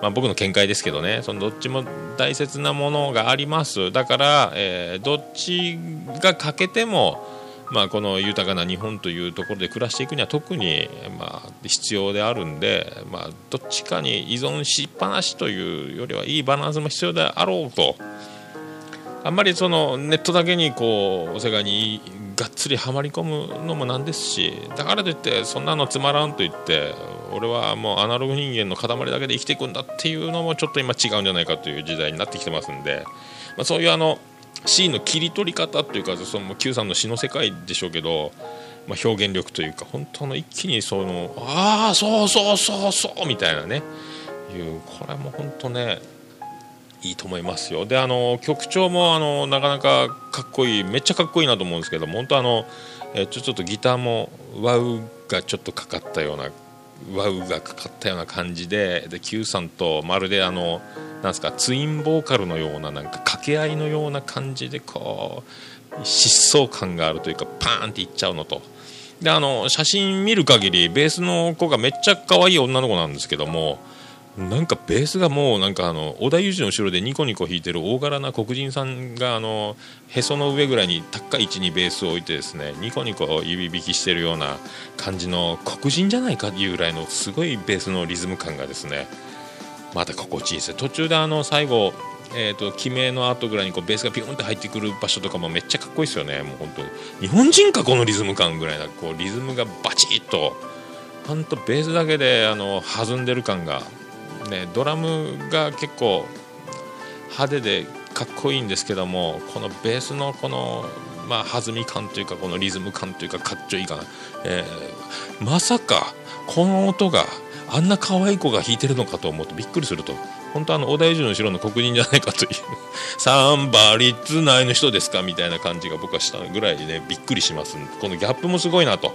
まあ、僕の見解ですけどね。そのどっちも大切なものがあります。だから、えーどっちが欠けてもまあ、この豊かな日本というところで暮らしていくには特に、まあ、必要であるんで、まあ、どっちかに依存しっぱなしというよりはいいバランスも必要であろうと。あんまりそのネットだけにこう世界にがっつりはまり込むのもなんですしだからといってそんなのつまらんと言って俺はもうアナログ人間の塊だけで生きていくんだっていうのもちょっと今違うんじゃないかという時代になってきてますんで、まあ、そういうあのシーンの切り取り方っていうかその Q さんの詩の世界でしょうけど、まあ、表現力というか本当の一気にそのああそうそうそうそうみたいなねいうこれも本当ねいいと思いますよ。であの曲調もあのなかなかかっこいいめっちゃかっこいいなと思うんですけど本当あの、えちょちょっとギターもワウがちょっとかかったようなワウがかかったような感じでで Q さんとまるであのなんすかツインボーカルのようななんか掛け合いのような感じでこう疾走感があるというかパーンっていっちゃうのと。であの写真見る限りベースの子がめっちゃ可愛い女の子なんですけどもなんかベースがもうなんかあの織田裕二の後ろでニコニコ弾いてる大柄な黒人さんがあのへその上ぐらいに高い位置にベースを置いてですねニコニコ指弾きしてるような感じの黒人じゃないかっていうぐらいのすごいベースのリズム感がですねまた心地いいですね途中であの最後えー、と決めの後ぐらいにこうベースがピュンって入ってくる場所とかもめっちゃかっこいいですよね。もう本当日本人かこのリズム感ぐらいなこうリズムがバチッと本当ベースだけであの弾んでる感がねドラムが結構派手でかっこいいんですけどもこのベースのこのまあ弾み感というかこのリズム感というかかっちょいいかな、えーまさかこの音があんな可愛い子が弾いてるのかと思うとびっくりすると本当あの織田裕二の後ろの黒人じゃないかというサンバリッツ内の人ですかみたいな感じが僕はしたぐらいでねびっくりします。このギャップもすごいなと。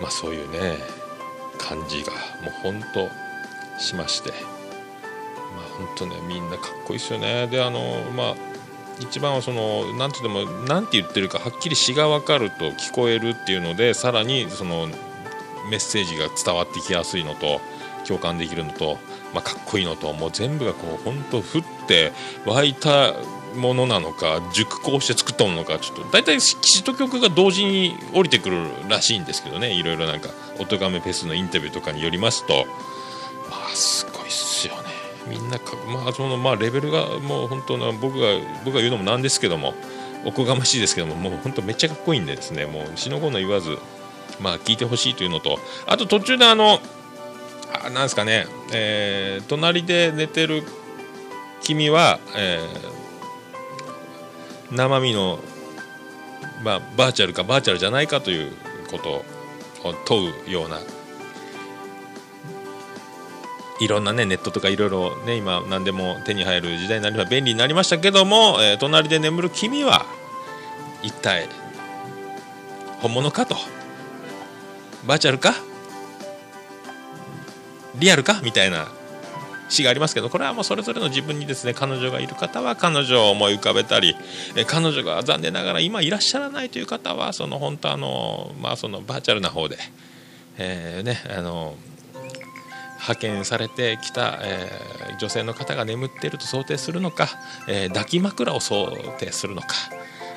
まあそういうね感じがもう本当しまして。まあ本当ねみんなかっこいいですよね。であのまあ一番はその何て言っても何て言ってるかはっきり詩が分かると聞こえるっていうのでさらにそのメッセージが伝わってきやすいのと共感できるのと、まあ、かっこいいのともう全部がこう本当降って湧いたものなのか熟考して作ったものかちょっと大体詩と曲が同時に降りてくるらしいんですけどねいろいろなんか「おとがめフェス」のインタビューとかによりますとすごいっすよね。みんなかまあそのまあレベルがもう本当な僕が僕が言うのもなんですけどもおこがましいですけどももう本当めっちゃかっこいいんでですね。もう死の子の言わずまあ聞いてほしいというのとあと途中であのあなんですかね、えー隣で寝てる君は、えー生身の、まあ、バーチャルかバーチャルじゃないかということを問うようないろんなねネットとかいろいろね今何でも手に入る時代になりま便利になりましたけども、えー隣で眠る君は一体本物かと。バーチャルか？リアルか？みたいな詩がありますけどこれはもうそれぞれの自分にですね彼女がいる方は彼女を思い浮かべたりえ彼女が残念ながら今いらっしゃらないという方はその本当あのまあそのバーチャルな方で、えーねあの派遣されてきた、えー女性の方が眠っていると想定するのか、えー抱き枕を想定するのか、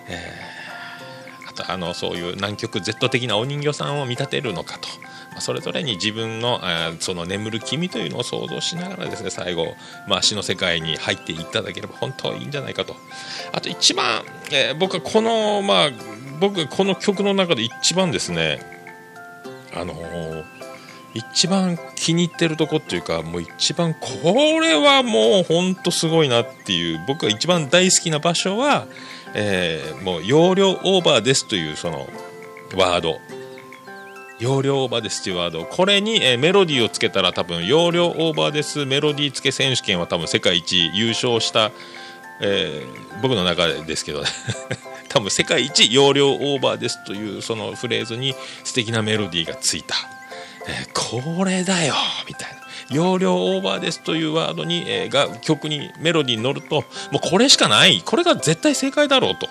えーあとあのそういう南極 Z 的なお人形さんを見立てるのかと、まそれぞれに自分の,、えその眠る君というのを想像しながらですね最後、まあ、死の世界に入っていただければ本当いいんじゃないかと。あと一番、え僕はこのまあ僕この曲の中で一番ですねあのー一番気に入ってるとこっていうかもう一番これはもうほんとすごいなっていう僕が一番大好きな場所は、えーもう容量オーバーですというそのワード。容量オーバーですというワード。これに、えーメロディーをつけたら多分容量オーバーです。メロディー付け選手権は多分世界一優勝した、えー僕の中ですけど 多分世界一容量オーバーですというそのフレーズに素敵なメロディーがついた、えーこれだよみたいな。容量オーバーですというワードに、えーが曲にメロディーに乗るともうこれしかない。これが絶対正解だろうと。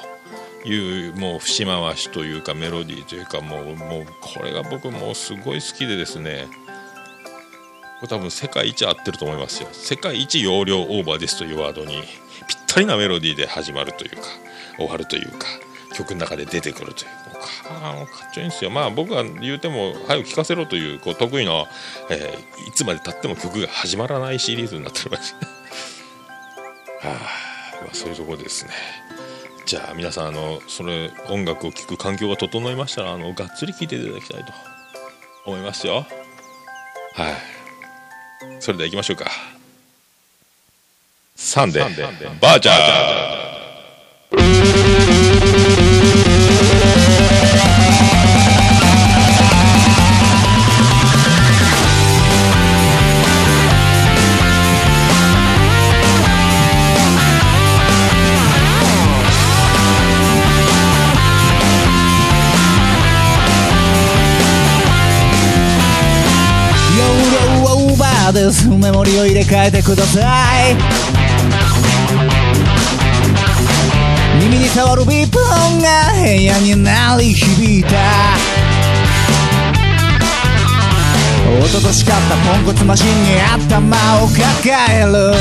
いうもう節回しというかメロディーというかもうもうこれが僕もうすごい好きでですね。これ多分世界一合ってると思いますよ。世界一容量オーバーですというワードにぴったりなメロディーで始まるというか終わるというか曲の中で出てくるという。もうかっちょいいんですよ。まあ僕が言うても早く聴かせろというこう得意な、えーいつまでたっても曲が始まらないシリーズになっておりますはあ、まあ、そういうところですね。じゃあ皆さんあのそれ音楽を聴く環境が整いましたらあのがっつり聴いていただきたいと思いますよ。はい。それでは行きましょうか。サンデー。バーチャーですメモリを入れ替えてください。耳に触るビープ音が部屋に鳴り響いた。一昨年買ったポンコツマシンに頭を抱える。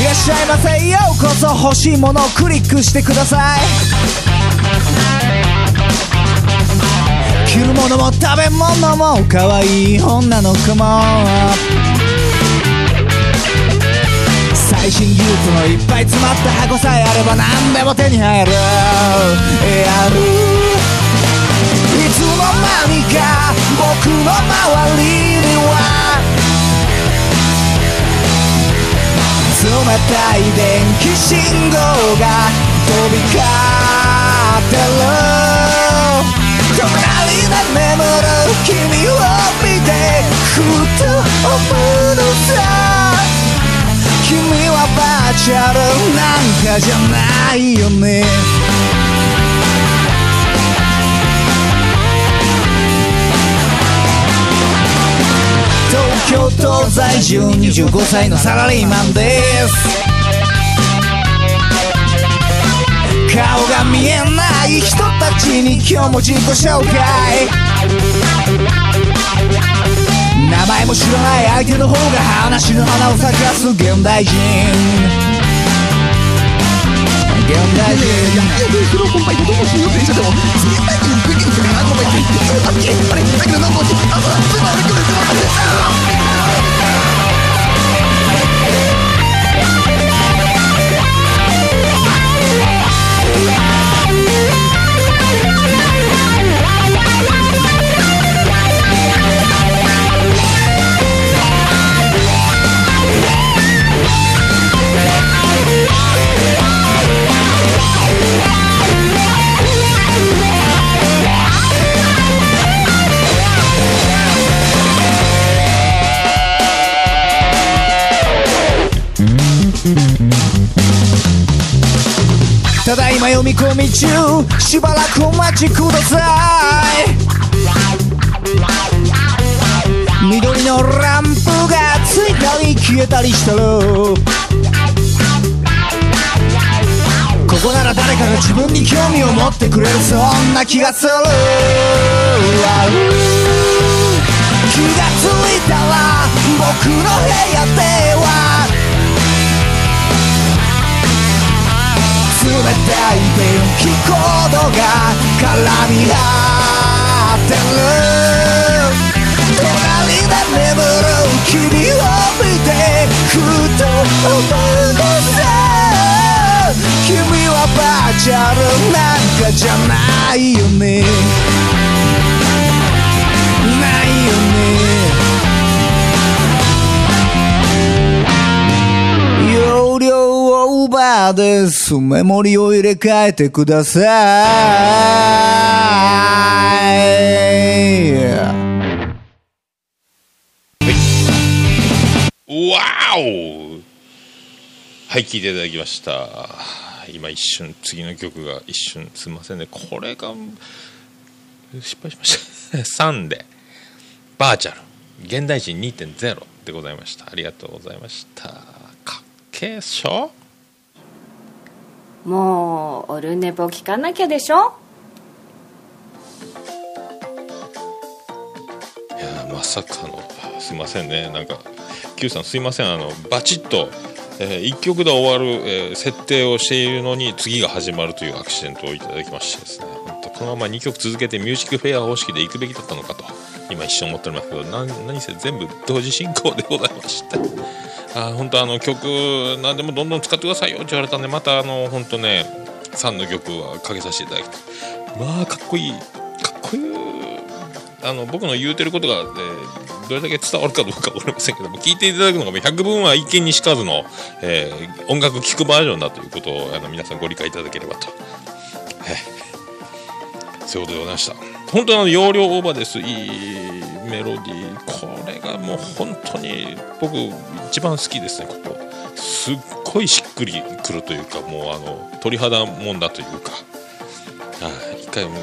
いらっしゃいませ。ようこそ欲しいものをクリックしてください。着るものも食べ物も可愛い女の子も。最新技術のいっぱい詰まった箱さえあれば何でも手に入る。やるいつの間にか僕の周りには冷たい電気信号が飛び交ってる。君を見てふと思うのさ君はバーチャルなんかじゃないよね東京都在住25歳のサラリーマンです。顔が見えない人たちに今日も自己紹介。名前も知らない相手の方が話の花を咲かす現代人。現代えま読み込み中しばらくお待ちください緑のランプがついたり消えたりしたらここなら誰かが自分に興味を持ってくれるそんな気がする気がついたら僕の部屋では冷たい電気コードが絡み合ってる隣で眠る君を見てふと思うのさ君はバーチャルなんかじゃないよね。バーですメモリを入れ替えてくださいわおはい聞いていただきました。今一瞬次の曲が一瞬すみませんね。これが失敗しました。3で。バーチャル。現代人2.0でございました。ありがとうございました。かっけえっしょ。もうオルネポ聞かなきゃでしょ？いやまさかのすいませんね。なんか Q さんすいません。あのバチッと、え1曲で終わる、えー設定をしているのに次が始まるというアクシデントをいただきましてですね。本当このまま2曲続けてミュージックフェア方式で行くべきだったのかと。今一瞬思っておりますけどなん何せ全部同時進行でございましてあ本当あの曲何でもどんどん使ってくださいよって言われたんでまたあの本当ね3の曲はかけさせていただきたいまあかっこいいかっこいいあの僕の言うてることが、えーどれだけ伝わるかどうかわかりませんけども聞いていただくのが百分は一見にしかずの、えー音楽聴くバージョンだということをあの皆さんご理解いただければと、はいそういうことでございました。本当に容量オーバーです。いいメロディー。これがもう本当に僕一番好きですねここ。すっごいしっくりくるというかもうあの鳥肌もんだというか。はい。一回もう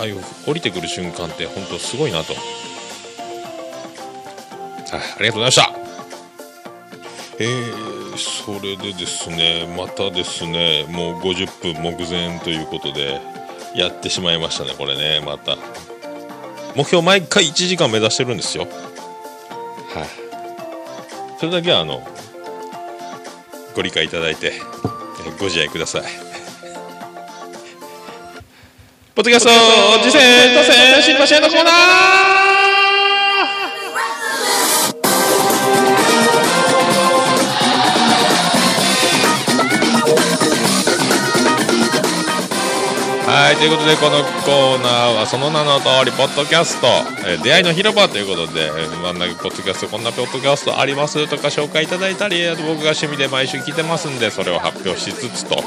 ああいう降りてくる瞬間って本当すごいなと。はい、ありがとうございました。えー、それでですね、またですね、もう50分目前ということで、やってしまいましたね、これね、また。目標毎回1時間目指してるんですよ。はい、それだけは、あの、ご理解いただいて、ご自愛ください。ポッドキャスト、次戦、当選、知りませんのコーナーはいということでこのコーナーはその名の通りポッドキャスト、えー出会いの広場ということで真ん中ポッドキャストこんなポッドキャストありますとか紹介いただいたりあと僕が趣味で毎週聞いてますんでそれを発表しつつと。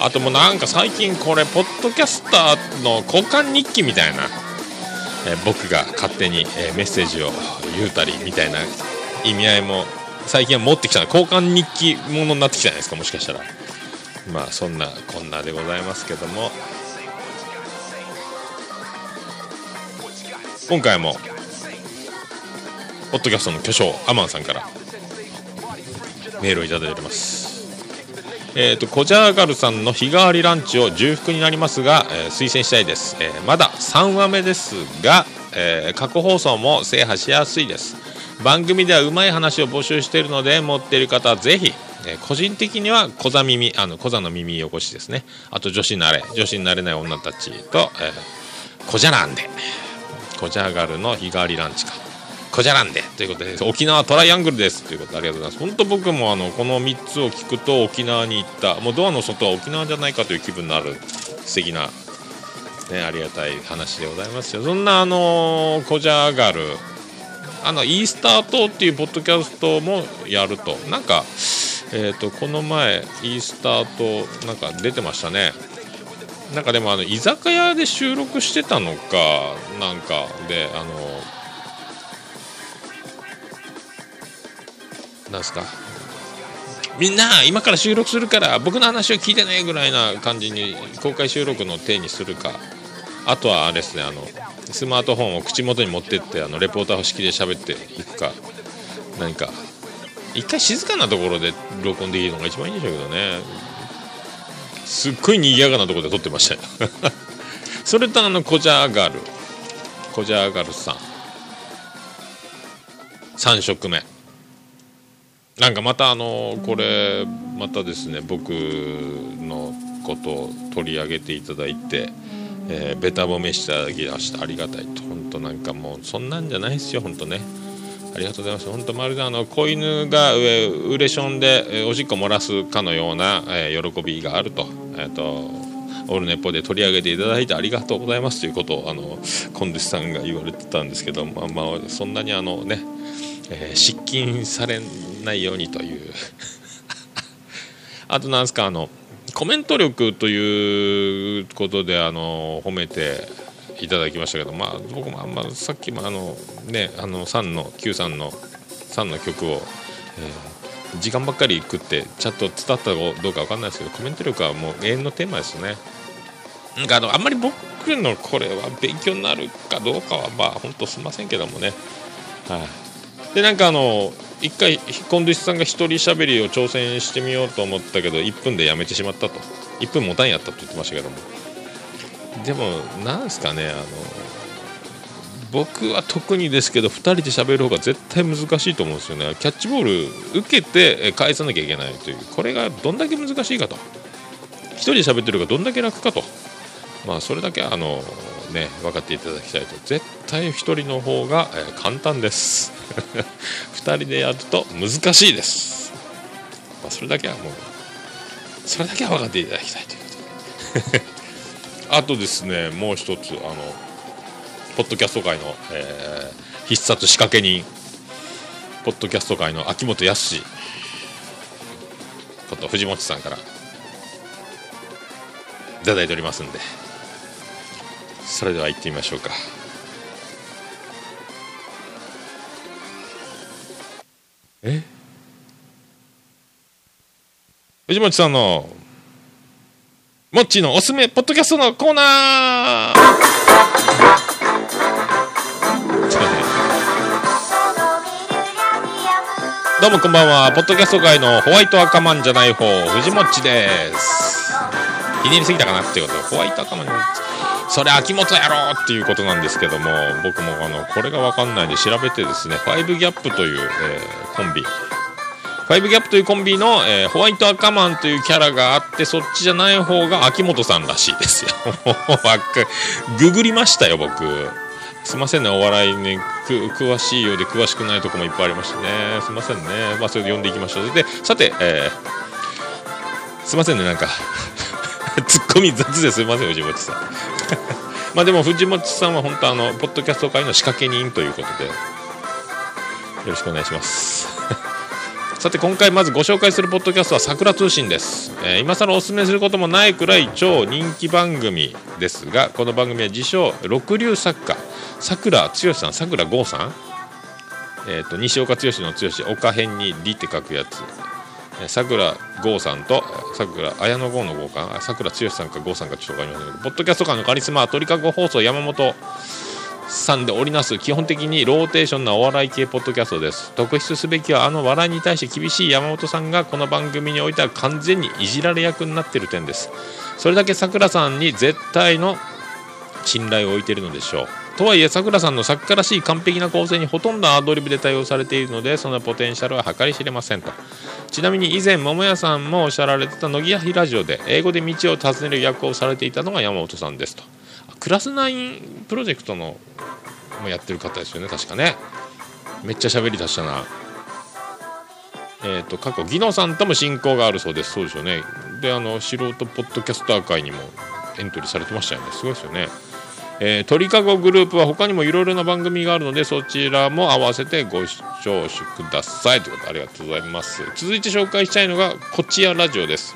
あともうなんか最近これポッドキャスターの交換日記みたいな、えー僕が勝手に、えーメッセージを言うたりみたいな意味合いも最近は持ってきた。交換日記ものになってきたじゃないですかもしかしたら。まあそんなこんなでございますけども。今回もポッドキャストの巨匠アマンさんからメールをいただいております。えー、とコジャーガルさんの日替わりランチを重複になりますが、えー推薦したいです、えーまだ3話目ですが、えー過去放送も制覇しやすいです。番組ではうまい話を募集しているので持っている方はぜひえ個人的には小座耳あの小座の耳汚しですね。あと女子慣れ女子になれない女たちと、えー、小じゃらんで。小じゃがるの日替わりランチか小じゃらんでということで沖縄トライアングルですということでありがとうございます本当僕もあのこの3つを聞くと沖縄に行ったもうドアの外は沖縄じゃないかという気分になる素敵なね、ありがたい話でございますよ。そんなあのー、こじゃがるあのイースター島っていうポッドキャストもやるとなんかえっ、とこの前イースター島なんか出てましたね。なんかでもあの居酒屋で収録してたのかなんかであのなんすか？みんな今から収録するから僕の話を聞いてねぐらいな感じに公開収録の体にするか。あとはあれですねあのスマートフォンを口元に持ってってあのレポーター式で喋っていくか。何か一回静かなところで録音できるのが一番いいんでしょうけどね。すっごい賑やかなとこで撮ってましたよ。それとあのコジャーガル。コジャーガルさん。3食目。なんかまたあのこれまたですね僕のことを取り上げていただいて、えー、ベタ褒めしていただきましてありがたいと。本当なんかもうそんなんじゃないですよ本当ね。ありがとうございます。本当まるであの子犬が上ウレションでおしっこ漏らすかのような、えー喜びがあると,、えー、とオールネポで取り上げていただいてありがとうございますということをあのコンデスさんが言われてたんですけどまあまあそんなにあのねえー失禁されないようにという。あとなんですかあのコメント力ということであの褒めていただきましたけどまあ僕もあんまさっきもあのねあの3の93の3の曲を、えー時間ばっかり食ってちゃんと伝ったかどうかわかんないですけどコメント力はもう永遠のテーマですよね。なんかあのあんまり僕のこれは勉強になるかどうかはまあ本当すいませんけどもね。はい。でなんかあの一回コンデュシさんが一人喋りを挑戦してみようと思ったけど1分でやめてしまったと。1分持たんやったと言ってましたけども。でもなんすかねあの僕は特にですけど2人で喋る方が絶対難しいと思うんですよね。キャッチボール受けて返さなきゃいけないという。これがどんだけ難しいかと。1人で喋ってるがどんだけ楽かと。まあそれだけあのね分かっていただきたいと。絶対1人の方が、え簡単です。2人でやると難しいです、まあ、それだけはもうそれだけは分かっていただきたいということで。あとですねもう一つあのポッドキャスト界の、えー必殺仕掛け人ポッドキャスト界の秋元康こと藤本さんからいただいておりますんでそれでは行ってみましょうか。え？藤本さんのモッチーのおすすめポッドキャストのコーナー。どうもこんばんは。ポッドキャスト界のホワイト赤マンじゃない方藤もっちですひねりすぎたかなっていうことホワイト赤マンそれ秋元やろうっていうことなんですけども僕もあのこれが分かんないんで調べてですね5ギャップという、えーコンビ。5ギャップというコンビの、えーホワイト赤マンというキャラがあってそっちじゃない方が秋元さんらしいですよ。わっかググりましたよ僕。すいませんねお笑いね詳しいようで詳しくないとこもいっぱいありましてね。すいませんね。まあそれで読んでいきましょう。でさて、えーすいませんねなんか。ツッコミ雑ですいません藤本さん。まあでも藤本さんは本当あのポッドキャスト界の仕掛け人ということで。よろしくお願いします。さて今回まずご紹介するポッドキャストは桜通信です、えー今更おすすめすることもないくらい超人気番組ですがこの番組は自称六流作家桜剛さん桜剛さん？えー、と西岡剛の剛岡辺に「り」って書くやつ。えーさくら剛さんとさくら綾野剛の剛かさくら剛さんか剛さんかちょっと分かりませんけどポッドキャスト界のカリスマ鳥かご放送山本さんで織りなす基本的にローテーションなお笑い系ポッドキャストです。特筆すべきはあの笑いに対して厳しい山本さんがこの番組においては完全にいじられ役になっている点です。それだけさくらさんに絶対の信頼を置いているのでしょう。とはいえさくらさんの作家らしい完璧な構成にほとんどアドリブで対応されているのでそのポテンシャルは計り知れませんと。ちなみに以前桃屋さんもおっしゃられてた乃木やラジオで英語で道を尋ねる役をされていたのが山本さんですと。クラス9プロジェクトのもやってる方ですよね確かね。めっちゃ喋り出したな。えー、と過去技能さんとも親交があるそうです。そうですよね。であの素人ポッドキャスター会にもエントリーされてましたよね。すごいですよね。えー、鳥かごグループは他にもいろいろな番組があるのでそちらも合わせてご視聴ください。ということでありがとうございます。続いて紹介したいのがこちやラジオです。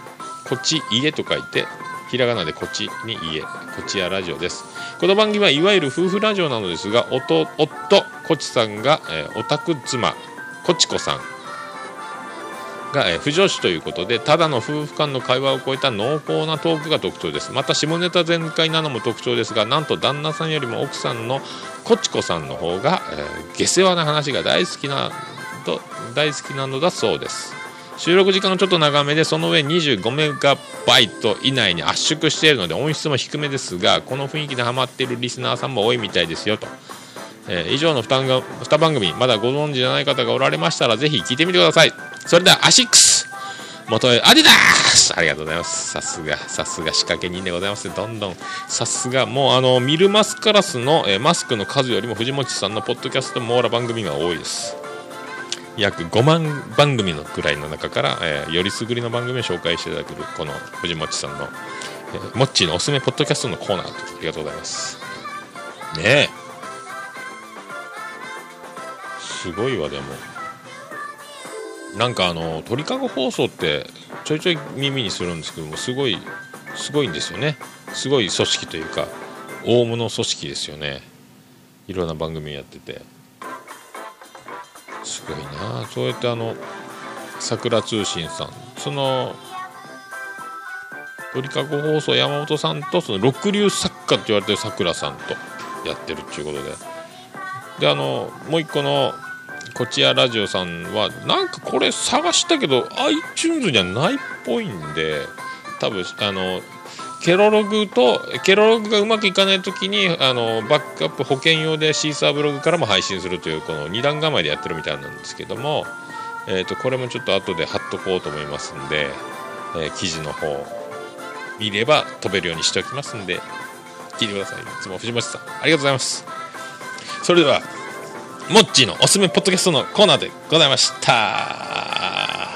こち家と書いてひらがなでこちに家こちやラジオです。この番組はいわゆる夫婦ラジオなのですが夫夫こちさんが、えー、オタク妻こちこさんが、えー、不女子ということでただの夫婦間の会話を超えた濃厚なトークが特徴です。また下ネタ全開なのも特徴ですがなんと旦那さんよりも奥さんのこちこさんの方が、えー、下世話な話が大好きなと大好きなのだそうです。収録時間がちょっと長めでその上25メガバイト以内に圧縮しているので音質も低めですがこの雰囲気でハマっているリスナーさんも多いみたいですよと、えー、以上の 2, 2番組まだご存知じゃない方がおられましたらぜひ聞いてみてください。それではアシックス元へアディダース。ありがとうございます。さすがさすが仕掛け人でございます。どんどんさすがもうあのミルマスカラスの、えー、マスクの数よりも藤本さんのポッドキャスト網羅番組が多いです。約5万番組のくらいの中から、えー、よりすぐりの番組を紹介していただけるこの藤本さんの、えー、モッチーのおすすめポッドキャストのコーナーとありがとうございます。ねえ。すごいわでも。なんかあの鳥かご放送ってちょいちょい耳にするんですけどもすごいすごいんですよね。すごい組織というか大物組織ですよね。いろんな番組やってて。ごいな。そうやってあの桜通信さん。その鳥かご放送山本さんとその六流作家って言われてるさくらさんとやってるっていうことで。であのもう一個のこちらラジオさんはなんかこれ探したけど iTunes にはないっぽいんで多分あのケロログとケロログがうまくいかない時にあのバックアップ保険用でシーサーブログからも配信するというこの2段構えでやってるみたいなんですけども、えー、とこれもちょっと後で貼っとこうと思いますんで、えー、記事の方見れば飛べるようにしておきますんで聞いてください。いつも藤本さんありがとうございます。それではモッチーのおすすめポッドキャストのコーナーでございました。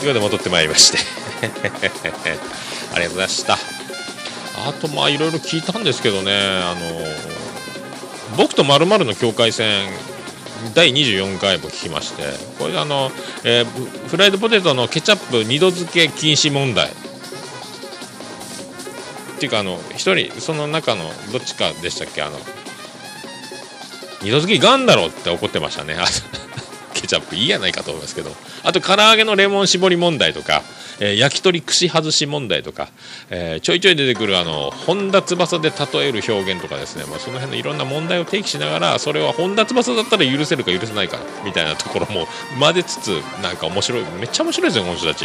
ということで戻ってまいりまして。ありがとうございました。あとまあいろいろ聞いたんですけどね。あの僕とまるの境界線第24回も聞きまして。これあの、えー、フライドポテトのケチャップ二度漬け禁止問題。っていうかあの1人その中のどっちかでしたっけ？あの二度漬けいかんだろって怒ってましたね。ケチャップいいやないかと思いますけど。あと唐揚げのレモン絞り問題とか、えー、焼き鳥串外し問題とか、えー、ちょいちょい出てくるあの本田翼で例える表現とかですね、まあ、その辺のいろんな問題を提起しながらそれは本田翼だったら許せるか許せないかみたいなところも混ぜつつなんか面白いめっちゃ面白いですよこの人たち。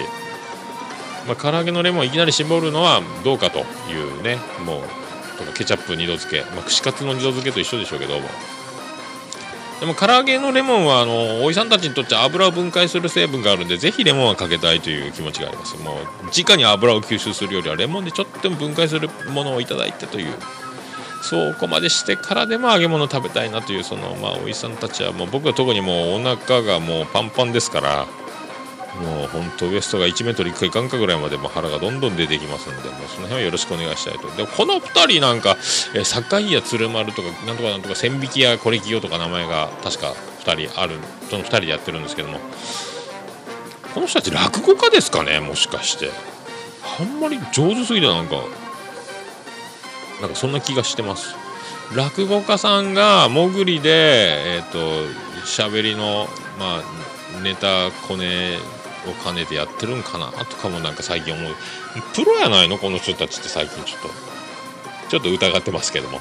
まあ、唐揚げのレモンいきなり絞るのはどうかというねもうケチャップ二度漬け、まあ、串カツの二度漬けと一緒でしょうけども。でも唐揚げのレモンはあのおじさんたちにとって油を分解する成分があるんでぜひレモンはかけたいという気持ちがあります。もう直に油を吸収するよりはレモンでちょっとでも分解するものをいただいてというそこまでしてからでも揚げ物食べたいなというそのまあおじさんたちはもう僕は特にもうお腹がもうパンパンですからもう本当ウエストが1メートルいくかんかぐらいまでも腹がどんどん出てきますんでもうその辺はよろしくお願いしたいと。でこの2人なんか、え、坂井や鶴丸とかなんとかなんとか千匹やこれきよとか名前が確か2人あるその2人でやってるんですけども。この人たち落語家ですかねもしかして。あんまり上手すぎだなんかなんかそんな気がしてます。落語家さんが潜りでえっ、ー、と喋りのまあネタこねを兼ねてやってるんかなとかもなんか最近思う。プロやないの？この人たちって最近ちょっと。ちょっと疑ってますけども。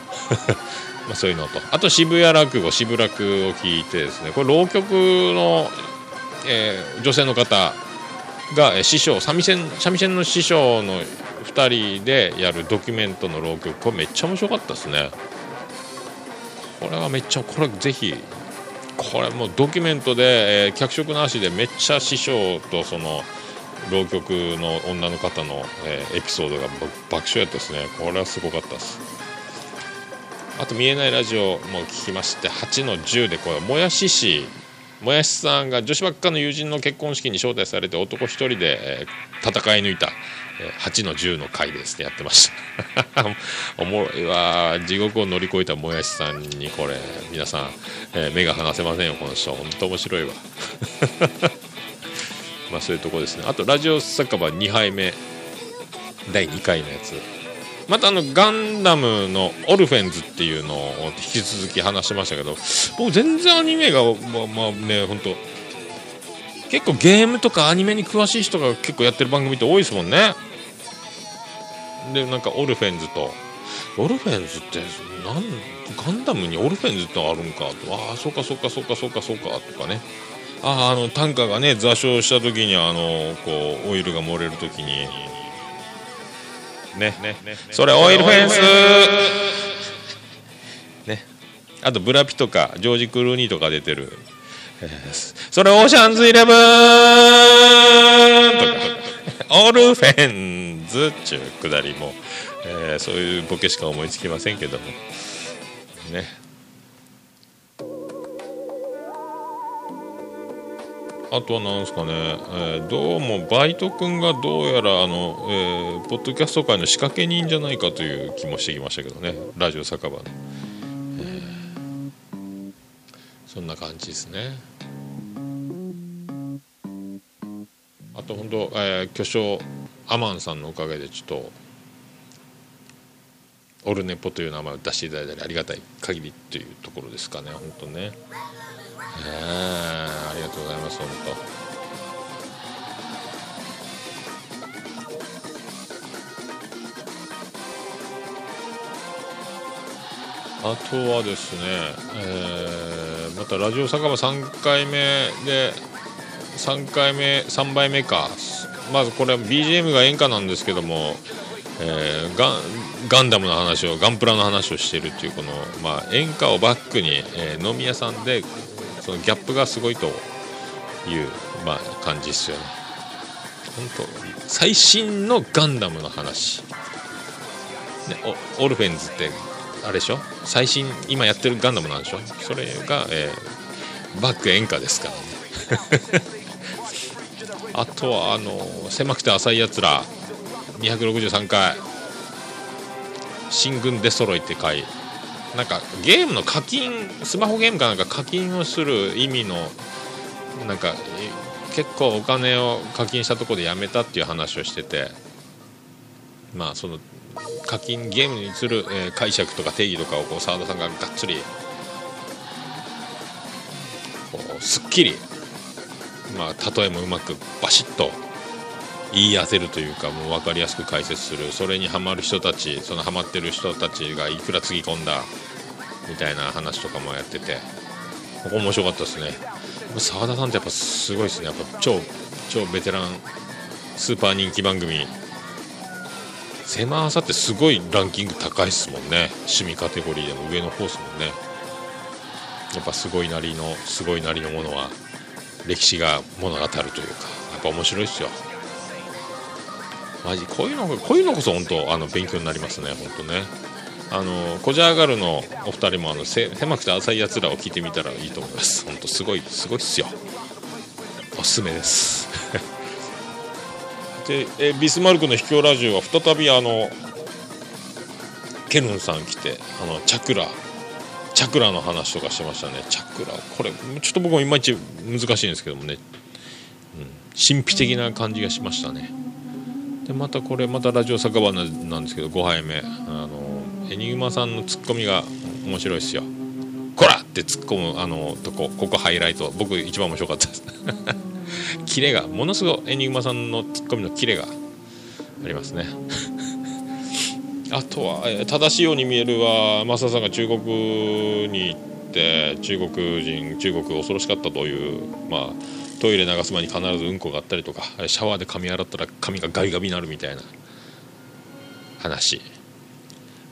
まあそういうのと。あと渋谷落語渋落を聞いてですね。これ浪曲の、えー、女性の方がえ師匠三味線三味線の師匠の2人でやるドキュメントの浪曲。これめっちゃ面白かったですね。これはめっちゃこれぜひこれもうドキュメントで、えー脚色なしでめっちゃ師匠とその浪曲の女の方の、えーエピソードが爆笑やったですね。これはすごかったです。あと見えないラジオも聞きまして8の10でこれもやし市もやしさんが女子ばっかの友人の結婚式に招待されて男一人で、えー戦い抜いた、8の10の回でですねやってました。おもろいわ地獄を乗り越えたもやしさんにこれ皆さん、えー目が離せませんよこの人本当面白いわ。まあそういうとこですね。あとラジオ酒場2杯目。第2回のやつ。またあのガンダムのオルフェンズっていうのを引き続き話しましたけど僕全然アニメがまあまあね本当結構ゲームとかアニメに詳しい人が結構やってる番組って多いですもんね。でなんかオルフェンズと。オルフェンズってなんガンダムにオルフェンズってあるんかと。ああそうかそうかそうかそうかそうかとかね。あああのタンカーがね座礁した時にあのこうオイルが漏れる時に。ねね。それオイルフェンス。ね。あとブラピとかジョージ・クルーニーとか出てる、それオーシャンズイレブン。とかオルフェンズっちゅうくだりも、えーそういうボケしか思いつきませんけども。ね。あとはなんですかね、えーどうもバイト君がどうやらあの、えーポッドキャスト界の仕掛け人じゃないかという気もしてきましたけどね。ラジオ酒場の、えーそんな感じですね。あと本当、えー巨匠アマンさんのおかげでちょっとオルネポという名前を出していただいたりありがたい限りというところですかね本当ね。えーありがとうございます本当。あとはですね、えーまたラジオ酒場3回目で3回目3倍目か。まずこれ BGM が演歌なんですけども、えーガガンダムの話をガンプラの話をしてるっていうこの、まあ、演歌をバックに、えー飲み屋さんでそのギャップがすごいという、まあ、感じですよね。本当最新のガンダムの話、ね、オルフェンズってあれでしょ？最新今やってるガンダムなんでしょ？それが、えーバック演歌ですからね。あとはあの狭くて浅いやつら263回。新軍出揃いって回。なんかゲームの課金スマホゲームかなんか課金をする意味のなんか結構お金を課金したところでやめたっていう話をしてて。まあその課金ゲームにする、えー解釈とか定義とかをこう澤田さんががっつりこうすっきりまあ例えもうまくバシッと言い当てるというかもう分かりやすく解説する。それにハマる人たちそのハマってる人たちがいくらつぎ込んだみたいな話とかもやってて。ここ面白かったですね。澤田さんってやっぱすごいですね。やっぱ超超ベテランスーパー人気番組。狭さってすごいランキング高いですもんね。趣味カテゴリーでも上の方ですもんね。やっぱすごいなりのすごいなりのものは。歴史が物語るというかやっぱ面白いですよ。マジこういうのこういうのこそ本当あの勉強になりますね本当ね。あのコジャーガルのお二人もあの狭くて浅いやつらを聞いてみたらいいと思います。本当すごいすごいっすよ。おすすめです。でえビスマルクの秘境ラジオは再びあのケルンさん来てあのチャクラチャクラの話とかしてましたね。チャクラ。これちょっと僕もいまいち難しいんですけどもね、うん、神秘的な感じがしましたね。でまたこれまたラジオ酒場なんですけど5杯目。あのエニグマさんのツッコミが面白いですよ「こら!」って突っ込むあのとこここハイライト。僕一番面白かったです。キレがものすごいエニグマさんのツッコミのキレがありますね。あとは、えー正しいように見えるは増田さんが中国に行って中国人中国恐ろしかったというまあトイレ流す前に必ずうんこがあったりとかシャワーで髪洗ったら髪がガビガビになるみたいな話。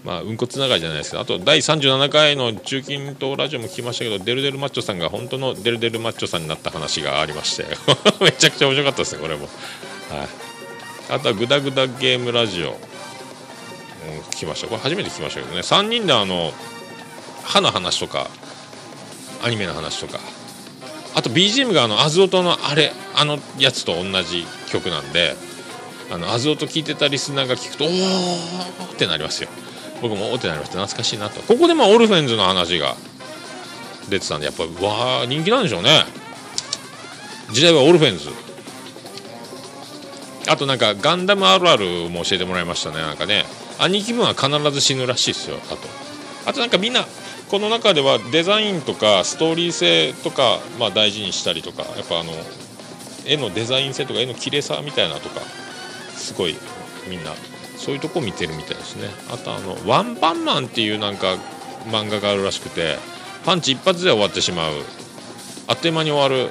まあうんこつながりじゃないです。けどあと第37回の中近東ラジオも聞きましたけどデルデルマッチョさんが本当のデルデルマッチョさんになった話がありまして。めちゃくちゃ面白かったですねこれも、はい、あとはグダグダゲームラジオ、うん、聞きました。これ初めて聞きましたけどね。3人であの歯の話とかアニメの話とか。あと BGM があのアズオトのあれあのやつと同じ曲なんであのアズオト聞いてたリスナーが聞くとおーってなりますよ。僕もおーってなりました懐かしいなと。ここでまあオルフェンズの話が出てたんでやっぱりわあ人気なんでしょうね。時代はオルフェンズ。あとなんかガンダムあるあるも教えてもらいましたね。なんかね。兄貴分は必ず死ぬらしいですよあと。あとなんかみんなこの中ではデザインとかストーリー性とか、まあ、大事にしたりとかやっぱあの絵のデザイン性とか絵の綺麗さみたいなとかすごいみんなそういうとこ見てるみたいですね。あとあの「ワンパンマン」っていうなんか漫画があるらしくてパンチ一発で終わってしまうあっという間に終わる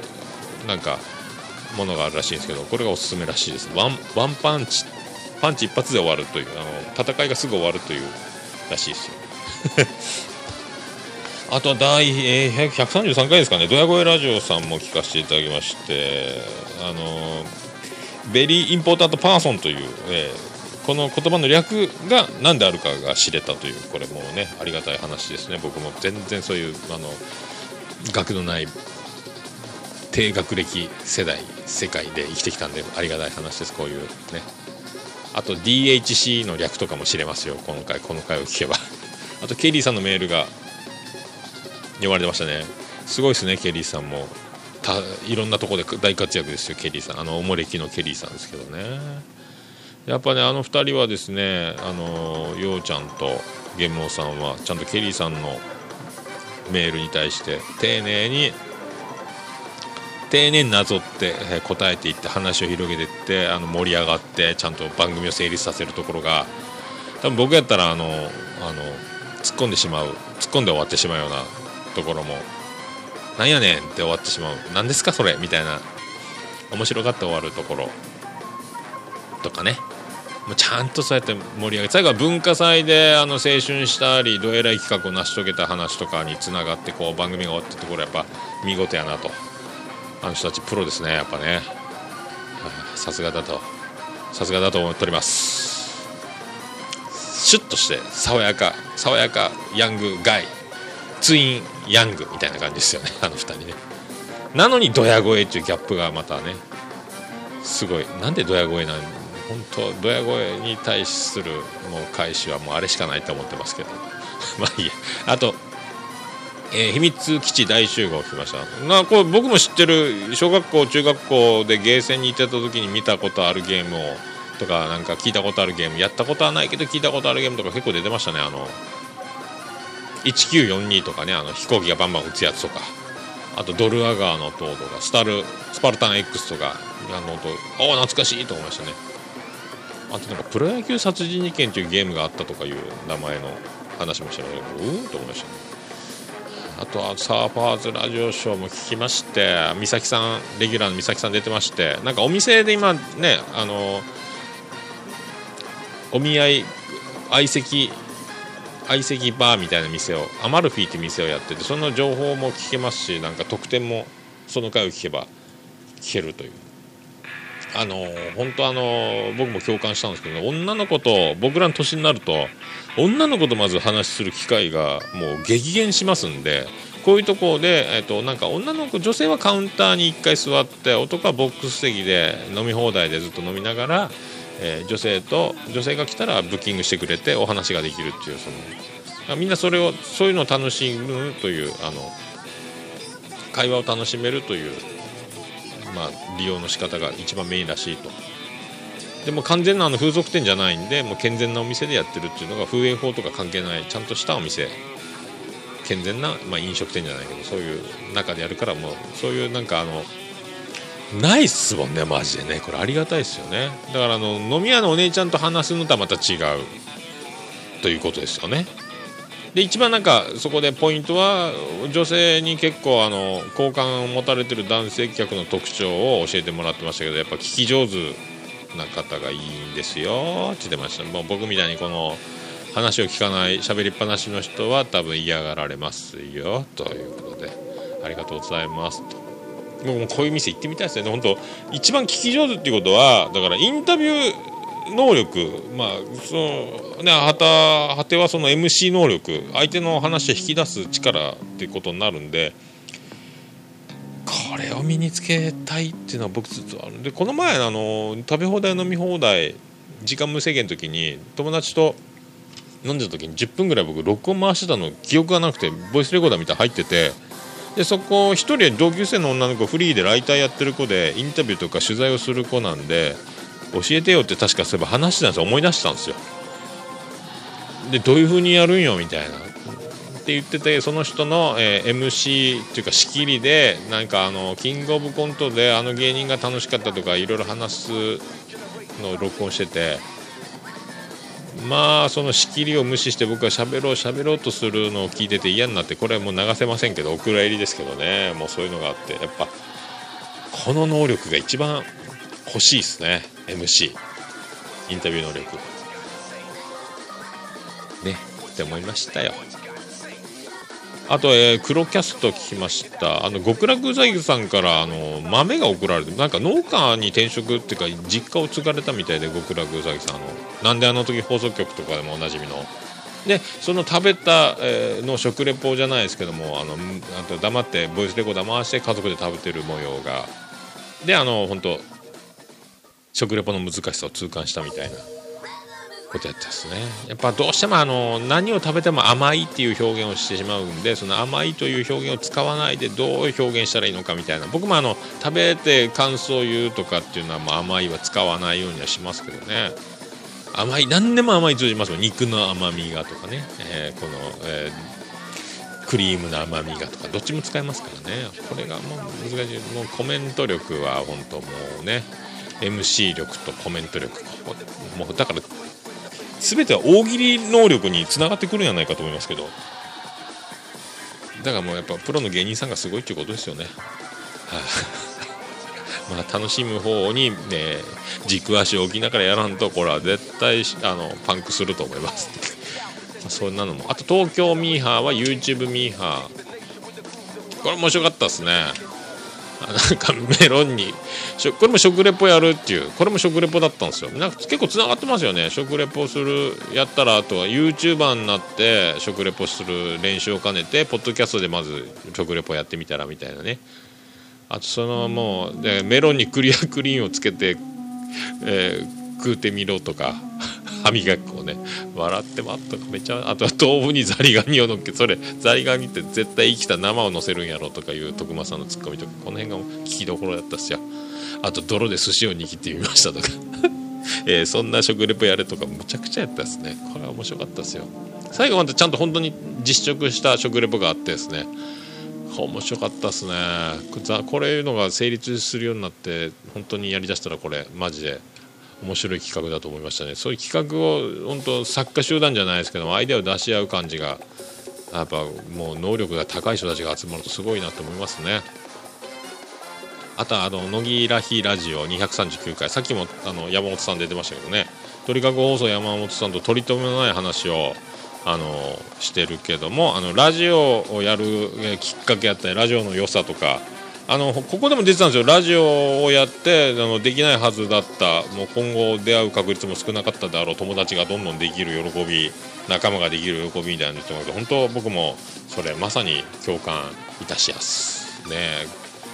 なんかものがあるらしいんですけどこれがおすすめらしいです。 One One Punch パンチ一発で終わるというあの戦いがすぐ終わるというらしいですよ。あとは第、えー133回ですかね、ドヤ声ラジオさんも聞かせていただきまして、あの Very Important Person という、えーこの言葉の略が何であるかが知れたという、これもうね、ありがたい話ですね、僕も全然そういう、あの学のない低学歴世代、世界で生きてきたんで、ありがたい話です、こういうね。あと DHC の略とかも知れますよ、今回、この回を聞けば。あと、ケリーさんのメールが読まれてましたね。すごいですねケリーさんも。たいろんなとこで大活躍ですよケリーさん。あのおもれきのケリーさんですけどね。やっぱねあの2人はですねあのようちゃんとゲンモさんはちゃんとケリーさんのメールに対して丁寧に丁寧になぞってえ答えていって話を広げていってあの盛り上がってちゃんと番組を成立させるところが多分僕やったらあのあの突っ込んでしまう突っ込んで終わってしまうようなところもなんやねんって終わってしまう何ですかそれ？みたいな面白がって終わるところとかね。もうちゃんとそうやって盛り上げ最後は文化祭であの青春したりどえらい企画を成し遂げた話とかにつながってこう番組が終わったところやっぱ見事やなと。あの人たちプロですねやっぱね。さすがだと。さすがだと思っております。シュッとして爽やか爽やかヤングガイツインヤングみたいな感じですよね あの2人ね。なのにドヤ声っていうギャップがまたねすごい。なんでドヤ声なん本当ドヤ声に対するもう返しはもうあれしかないと思ってますけど。まあいいや。あと、えー秘密基地大集合を聞きました。なこれ僕も知ってる小学校中学校でゲーセンに行ってた時に見たことあるゲームをとかなんか聞いたことあるゲームやったことはないけど聞いたことあるゲームとか結構出てましたね。あの1942とかねあの飛行機がバンバン撃つやつとか。あとドルアガーの塔とかスタルスパルタン X とかあのとおお懐かしいと思いましたね。あとなんかプロ野球殺人事件というゲームがあったとかいう名前の話もしてましたのでうーんと思いましたね。あとはサーファーズラジオショーも聞きまして美咲さんレギュラーの美咲さん出てましてなんかお店で今ねあのお見合い相席相席バーみたいな店をアマルフィーって店をやっててその情報も聞けますしなんか特典もその回を聞けば聞けるという。あの本当あの僕も共感したんですけど、女の子と僕らの年になると女の子とまず話する機会がもう激減しますんでこういうところで、えっと、なんか女の子女性はカウンターに1回座って男はボックス席で飲み放題でずっと飲みながら、えー女性と女性が来たらブッキングしてくれてお話ができるっていうそのみんなそれをそういうのを楽しむというあの会話を楽しめるという、まあ、利用の仕方が一番メインらしいと。でも完全なあの風俗店じゃないんでもう健全なお店でやってるっていうのが風営法とか関係ないちゃんとしたお店。健全な、まあ、飲食店じゃないけどそういう中でやるからもうそういうなんかあのないっすもんねマジでね。これありがたいですよね。だからあの飲み屋のお姉ちゃんと話すのとはまた違うということですよね。で一番なんかそこでポイントは女性に結構あの好感を持たれてる男性客の特徴を教えてもらってましたけどやっぱ聞き上手な方がいいんですよって言ってました。もう僕みたいにこの話を聞かない喋りっぱなしの人は多分嫌がられますよということで。ありがとうございます。と僕もこういう店行ってみたいですね。本当一番聞き上手っていうことはだからインタビュー能力まあそのねはた果てはその MC 能力相手の話を引き出す力っていうことになるんでこれを身につけたいっていうのは僕ずっとある。んでこの前あの食べ放題飲み放題時間無制限の時に友達と飲んでた時に10分ぐらい僕録音回してたの記憶がなくてボイスレコーダーみたいなの入っててでそこ一人同級生の女の子フリーでライターやってる子でインタビューとか取材をする子なんで教えてよって確かそういえば話してたんですよ。思い出したんですよ。でどういう風にやるんよみたいな。って言っててその人の、えー MC っていうか仕切りでなんかあのキングオブコントであの芸人が楽しかったとかいろいろ話すのを録音してて。まあその仕切りを無視して僕は喋ろう喋ろうとするのを聞いてて嫌になってこれはもう流せませんけどお蔵入りですけどね。もうそういうのがあって。やっぱこの能力が一番欲しいですね MC インタビュー能力ねって思いましたよ。あと、えー黒キャスト聞きました。あの極楽うさぎさんからあの豆が送られてなんか農家に転職っていうか実家を継がれたみたいで極楽うさぎさん。あのなんであの時放送局とかでもおなじみの。でその食べた、えーの食レポじゃないですけどもあのあと黙ってボイスレコーダー回して家族で食べてる模様が。であの本当食レポの難しさを痛感したみたいなことやったですね。やっぱどうしてもあの何を食べても甘いっていう表現をしてしまうんでその甘いという表現を使わないでどう表現したらいいのかみたいな。僕もあの食べて感想を言うとかっていうのはもう甘いは使わないようにはしますけどね。甘い何でも甘い通じますもん肉の甘みがとかね、えーこの、えークリームの甘みがとか。どっちも使えますからね。これがもう難しい。もうコメント力は本当もうね MC 力とコメント力もうだから全ては大喜利能力につながってくるんじゃないかと思いますけどだからもうやっぱプロの芸人さんがすごいっていうことですよね。はい まあ、楽しむ方に、ね、軸足を置きながらやらんとこれは絶対あのパンクすると思います。まあそんなのもあと東京ミーハーは YouTube ミーハーこれ面白かったですね。なんかメロンにこれも食レポやるっていうこれも食レポだったんですよ。なんか結構つながってますよね。食レポするやったらあとは YouTuber になって食レポする練習を兼ねてポッドキャストでまず食レポやってみたらみたいなね。あとそのもうでメロンにクリアクリーンをつけて、えー食うてみろとか。歯磨き粉をね笑ってまっとかめちゃあとは豆腐にザリガニを乗っけそれザリガニって絶対生きた生を乗せるんやろとかいう徳間さんのツッコミとかこの辺が聞きどころだったっすよ。あと泥で寿司を握ってみましたとか、えーそんな食レポやれとかむちゃくちゃやったですね。これは面白かったですよ。最後までちゃんと本当に実食した食レポがあってですね。面白かったですね。これいうのが成立するようになって本当にやりだしたらこれマジで。面白い企画だと思いましたね。そういう企画を本当作家集団じゃないですけどもアイデアを出し合う感じがやっぱもう能力が高い人たちが集まるとすごいなと思いますね。あとはあの乃木らひラジオ239回。さっきもあの山本さん出てましたけどね。鳥かご放送山本さんと取り留めのない話をあのしてるけどもあのラジオをやるきっかけやったりラジオの良さとかあのここでも出てたんですよ。ラジオをやってあのできないはずだった。もう今後出会う確率も少なかったであろう。友達がどんどんできる喜び仲間ができる喜びみたいなの言って本当僕もそれまさに共感いたしやす。ね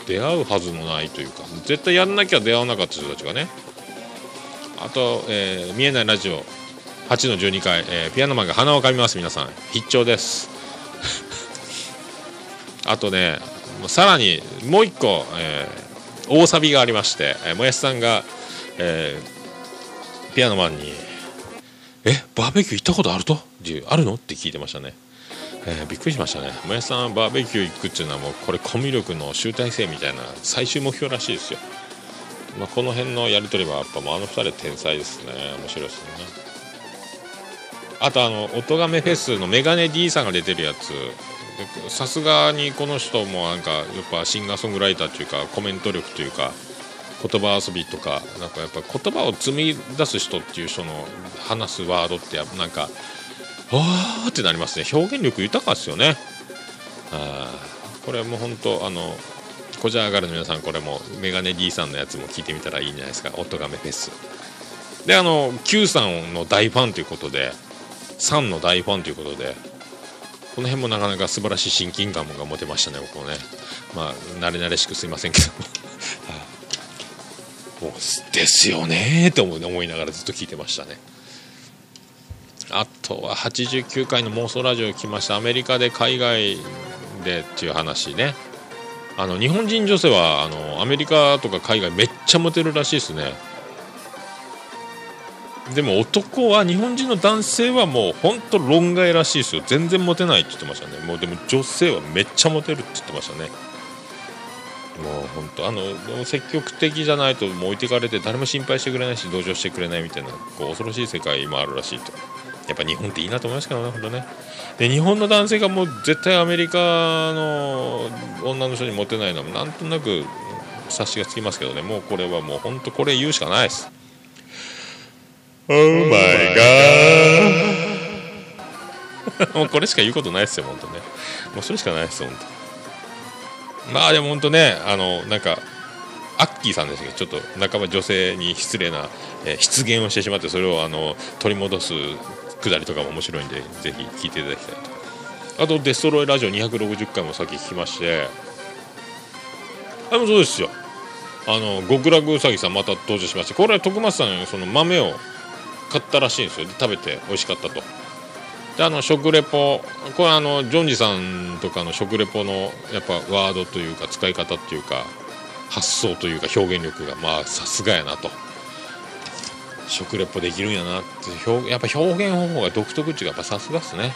出会うはずのないというか絶対やんなきゃ出会わなかった人たちがね。あと、えー見えないラジオ。8の12回、えーピアノマンが鼻をかみます皆さん。必聴です。あとねさらにもう一個、えー大サビがありまして、えーもやしさんが、えーピアノマンに「えバーベキュー行ったことあると?」って「あるの?」って聞いてましたね、えーびっくりしましたね。もやしさんバーベキュー行くっていうのはもうこれコミュ力の集大成みたいな最終目標らしいですよ。まあ、この辺のやり取りはやっぱもうあの二人天才ですね。面白いですね。あとあの音亀フェスのメガネ D さんが出てるやつ。さすがにこの人もなんかやっぱシンガーソングライターというかコメント力というか言葉遊びとかなんかやっぱ言葉を紡ぎ出す人っていう人の話すワードってやっぱなんかわーってなりますね。表現力豊かですよね。あこれも本当あのこじゃ上がるの皆さんこれもメガネ D さんのやつも聞いてみたらいいんじゃないですか。音亀フェス。であの Q さんの大ファンということでサンの大ファンということでこの辺もなかなか素晴らしい親近感が持てましたね僕もね。まあ慣れ慣れしくすいませんけども。もうですよねーって思い思いながらずっと聞いてましたね。あとは89回の妄想ラジオ来ました。アメリカで海外でっていう話ね。あの日本人女性はあのアメリカとか海外めっちゃモテるらしいですね。でも男は日本人の男性はもう本当論外らしいですよ。全然モテないって言ってましたね。もうでも女性はめっちゃモテるって言ってましたね。もう本当あの積極的じゃないともう置いてかれて誰も心配してくれないし同情してくれないみたいなこう恐ろしい世界もあるらしいと。やっぱ日本っていいなと思いますけどね本当ね。で日本の男性がもう絶対アメリカの女の人にモテないのはなんとなく察しがつきますけどね。もうこれはもう本当これ言うしかないです。Oh my god. もうこれしか言うことないですよ本当ね。もうそれしかないです本当まあでも本当ねあのなんかアッキーさんですけ？どちょっと半ば女性に失礼な、えー失言をしてしまってそれをあの取り戻すくだりとかも面白いんでぜひ聞いていただきたいと。あとデストロイラジオ260回もさっき聞きまして。あれもそうですよ。あの極楽うさぎさんまた登場しましてこれは徳松さんその豆を買ったらしいんですよ。で食べて美味しかったと。であの食レポこれあのジョンジさんとかの食レポのやっぱワードというか使い方っていうか発想というか表現力がまあさすがやなと。食レポできるんやなって表やっぱ表現方法が独特っていうかやっぱさすがっすね。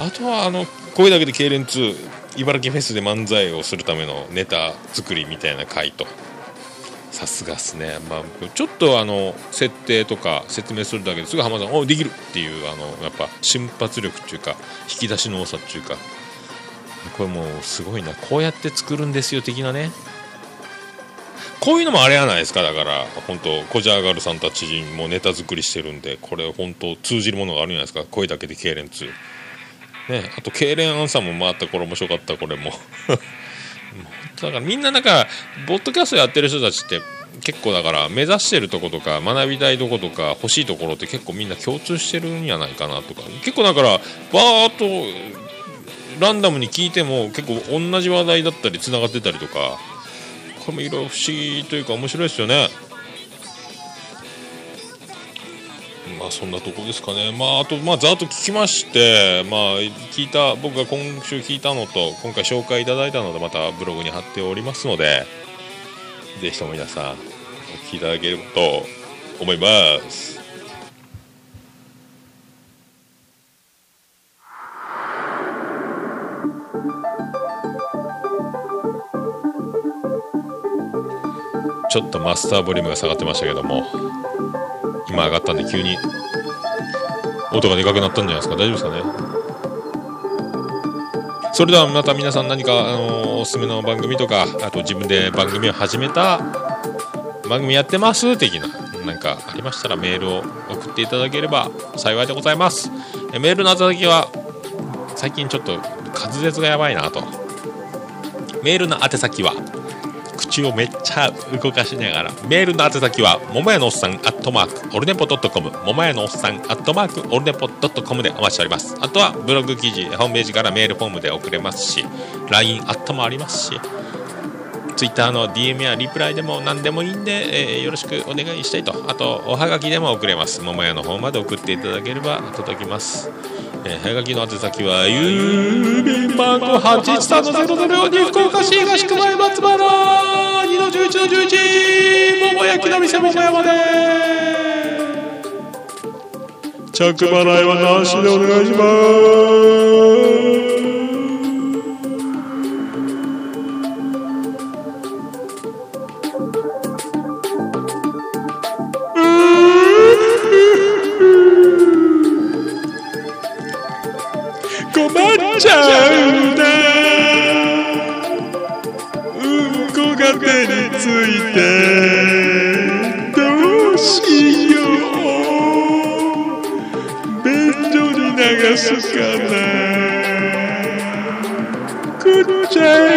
あとはあの声だけで痙攣2茨城フェスで漫才をするためのネタ作りみたいな回と。さすがっすね、まあ、ちょっとあの設定とか説明するだけですぐ浜田さん「おできる!」っていうあのやっぱ瞬発力っていうか引き出しの多さっていうかこれもうすごいな。こうやって作るんですよ的なね。こういうのもあれやないですかだから本当コジャーガルさんたちもネタ作りしてるんでこれ本当通じるものがあるんじゃないですか。声だけで痙攣2ねあと痙攣アンサーも回ったこれ面白かったこれも。だからみんななんかボッドキャストやってる人たちって結構だから目指してるとことか学びたいとことか欲しいところって結構みんな共通してるんじゃないかなとか結構だからバーっとランダムに聞いても結構同じ話題だったりつながってたりとかこれもいろいろ不思議というか面白いですよね。まあそんなとこですかね。まああとまあざっと聞きましてまあ聞いた僕が今週聞いたのと今回紹介いただいたのでまたブログに貼っておりますのでぜひとも皆さんお聞きいただければと思います。ちょっとマスターボリュームが下がってましたけども。今上がったんで急に音がでかくなったんじゃないですか？大丈夫ですかね？それではまた皆さん何か、あのおすすめの番組とかあと自分で番組を始めた番組やってます？的ななんかありましたらメールを送っていただければ幸いでございます。えメールの宛先は最近ちょっと滑舌がやばいなと。メールの宛先は口をめっちゃ動かしながらメールの宛先は桃屋のおっさんアットマークオルネポドットコム桃屋のおっさんアットマークオルネポドットコムでお待ちしております。あとはブログ記事ホームページからメールフォームで送れますし LINE アットもありますし Twitter の DM やリプライでも何でもいいんで、えーよろしくお願いしたいと。あとおはがきでも送れます。桃屋の方まで送っていただければ届きます。えー、はがきの宛先は郵便番号813-004福岡市東区前松原2の11の11桃焼きの店桃山で着払いはなしでお願いします。っちゃうだうんこが手についてどうしよう。便所に流すかな。くっちゃえ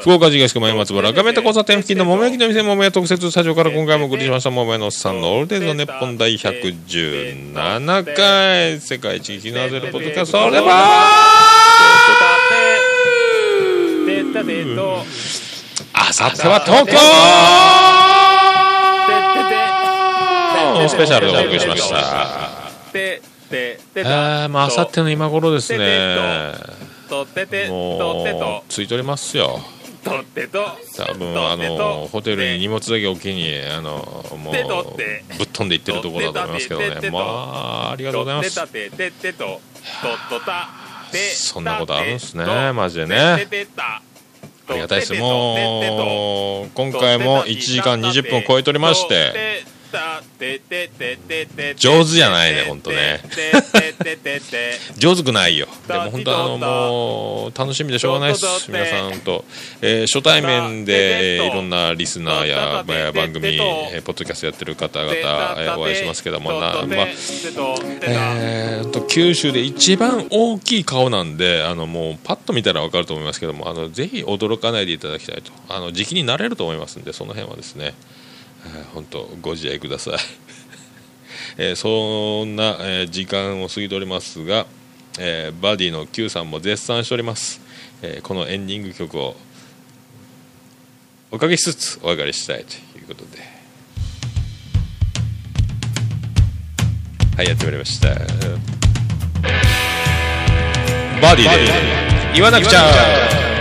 福岡市東区前松原画面と交差点付近の桃焼きの店桃屋特設スタジオから今回もお送りしました桃屋のおっさんのオールデイズの日本第117回世界一聞きのゼロポッドキャストでば。てたてとあさっては東京。スペシャルでお送りしました。てててあーまああさっての今頃ですねとててとてもとうついておりますよ。とってと。多分あのホテルに荷物だけ置きにあのもうでとって。ぶっ飛んでいってるところだと思いますけどね。まあありがとうございます。そんなことあるんすねマジでね。ありがたいです。もう今回も1時間20分を超えておりまして上手じゃないねほんとね上手くないよでも本当あのもう楽しみでしょうがないです皆さんと、えー初対面で、いろんなリスナーや、番組、えーポッドキャストやってる方々、えーお会いしますけどもな、まあえーと九州で一番大きい顔なんであのもうパッと見たら分かると思いますけどもあのぜひ驚かないでいただきたいとあの時期になれると思いますんでその辺はですね、本当ご自愛ください、えーそんな、えー時間を過ぎておりますが、えーバディの Q さんも絶賛しております、えーこのエンディング曲をおかけしつつお別れしたいということで。はいやってまいりました。バディで言わなくちゃ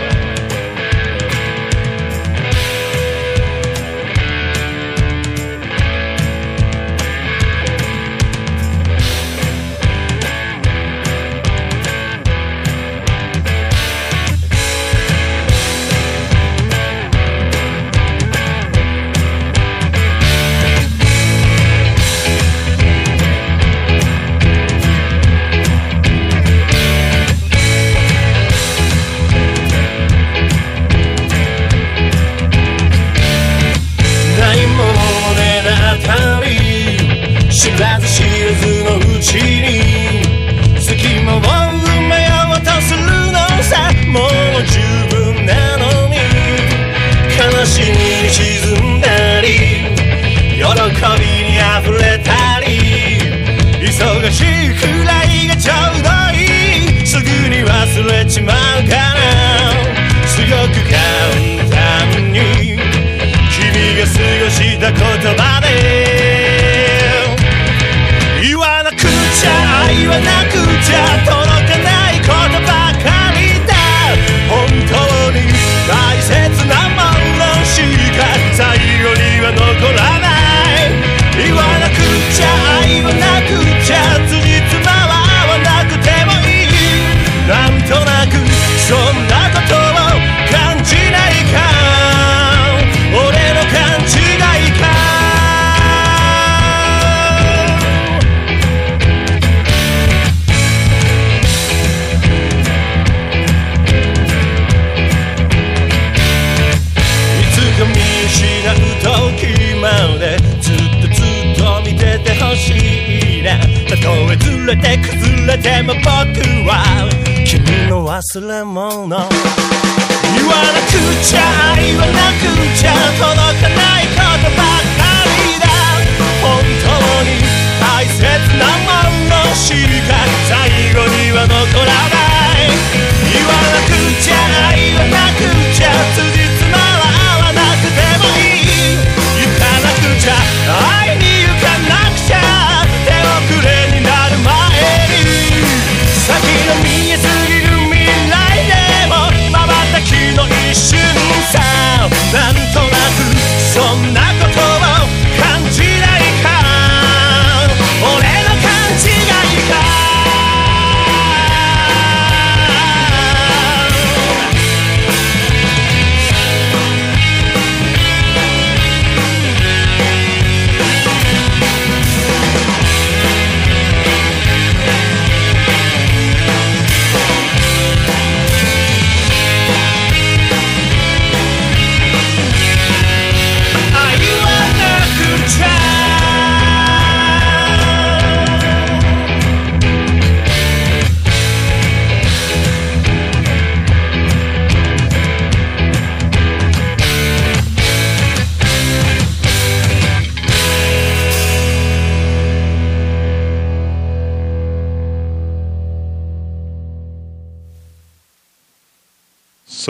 Sulaiman.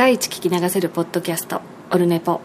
世界一聞き流せるポッドキャストオルネポ。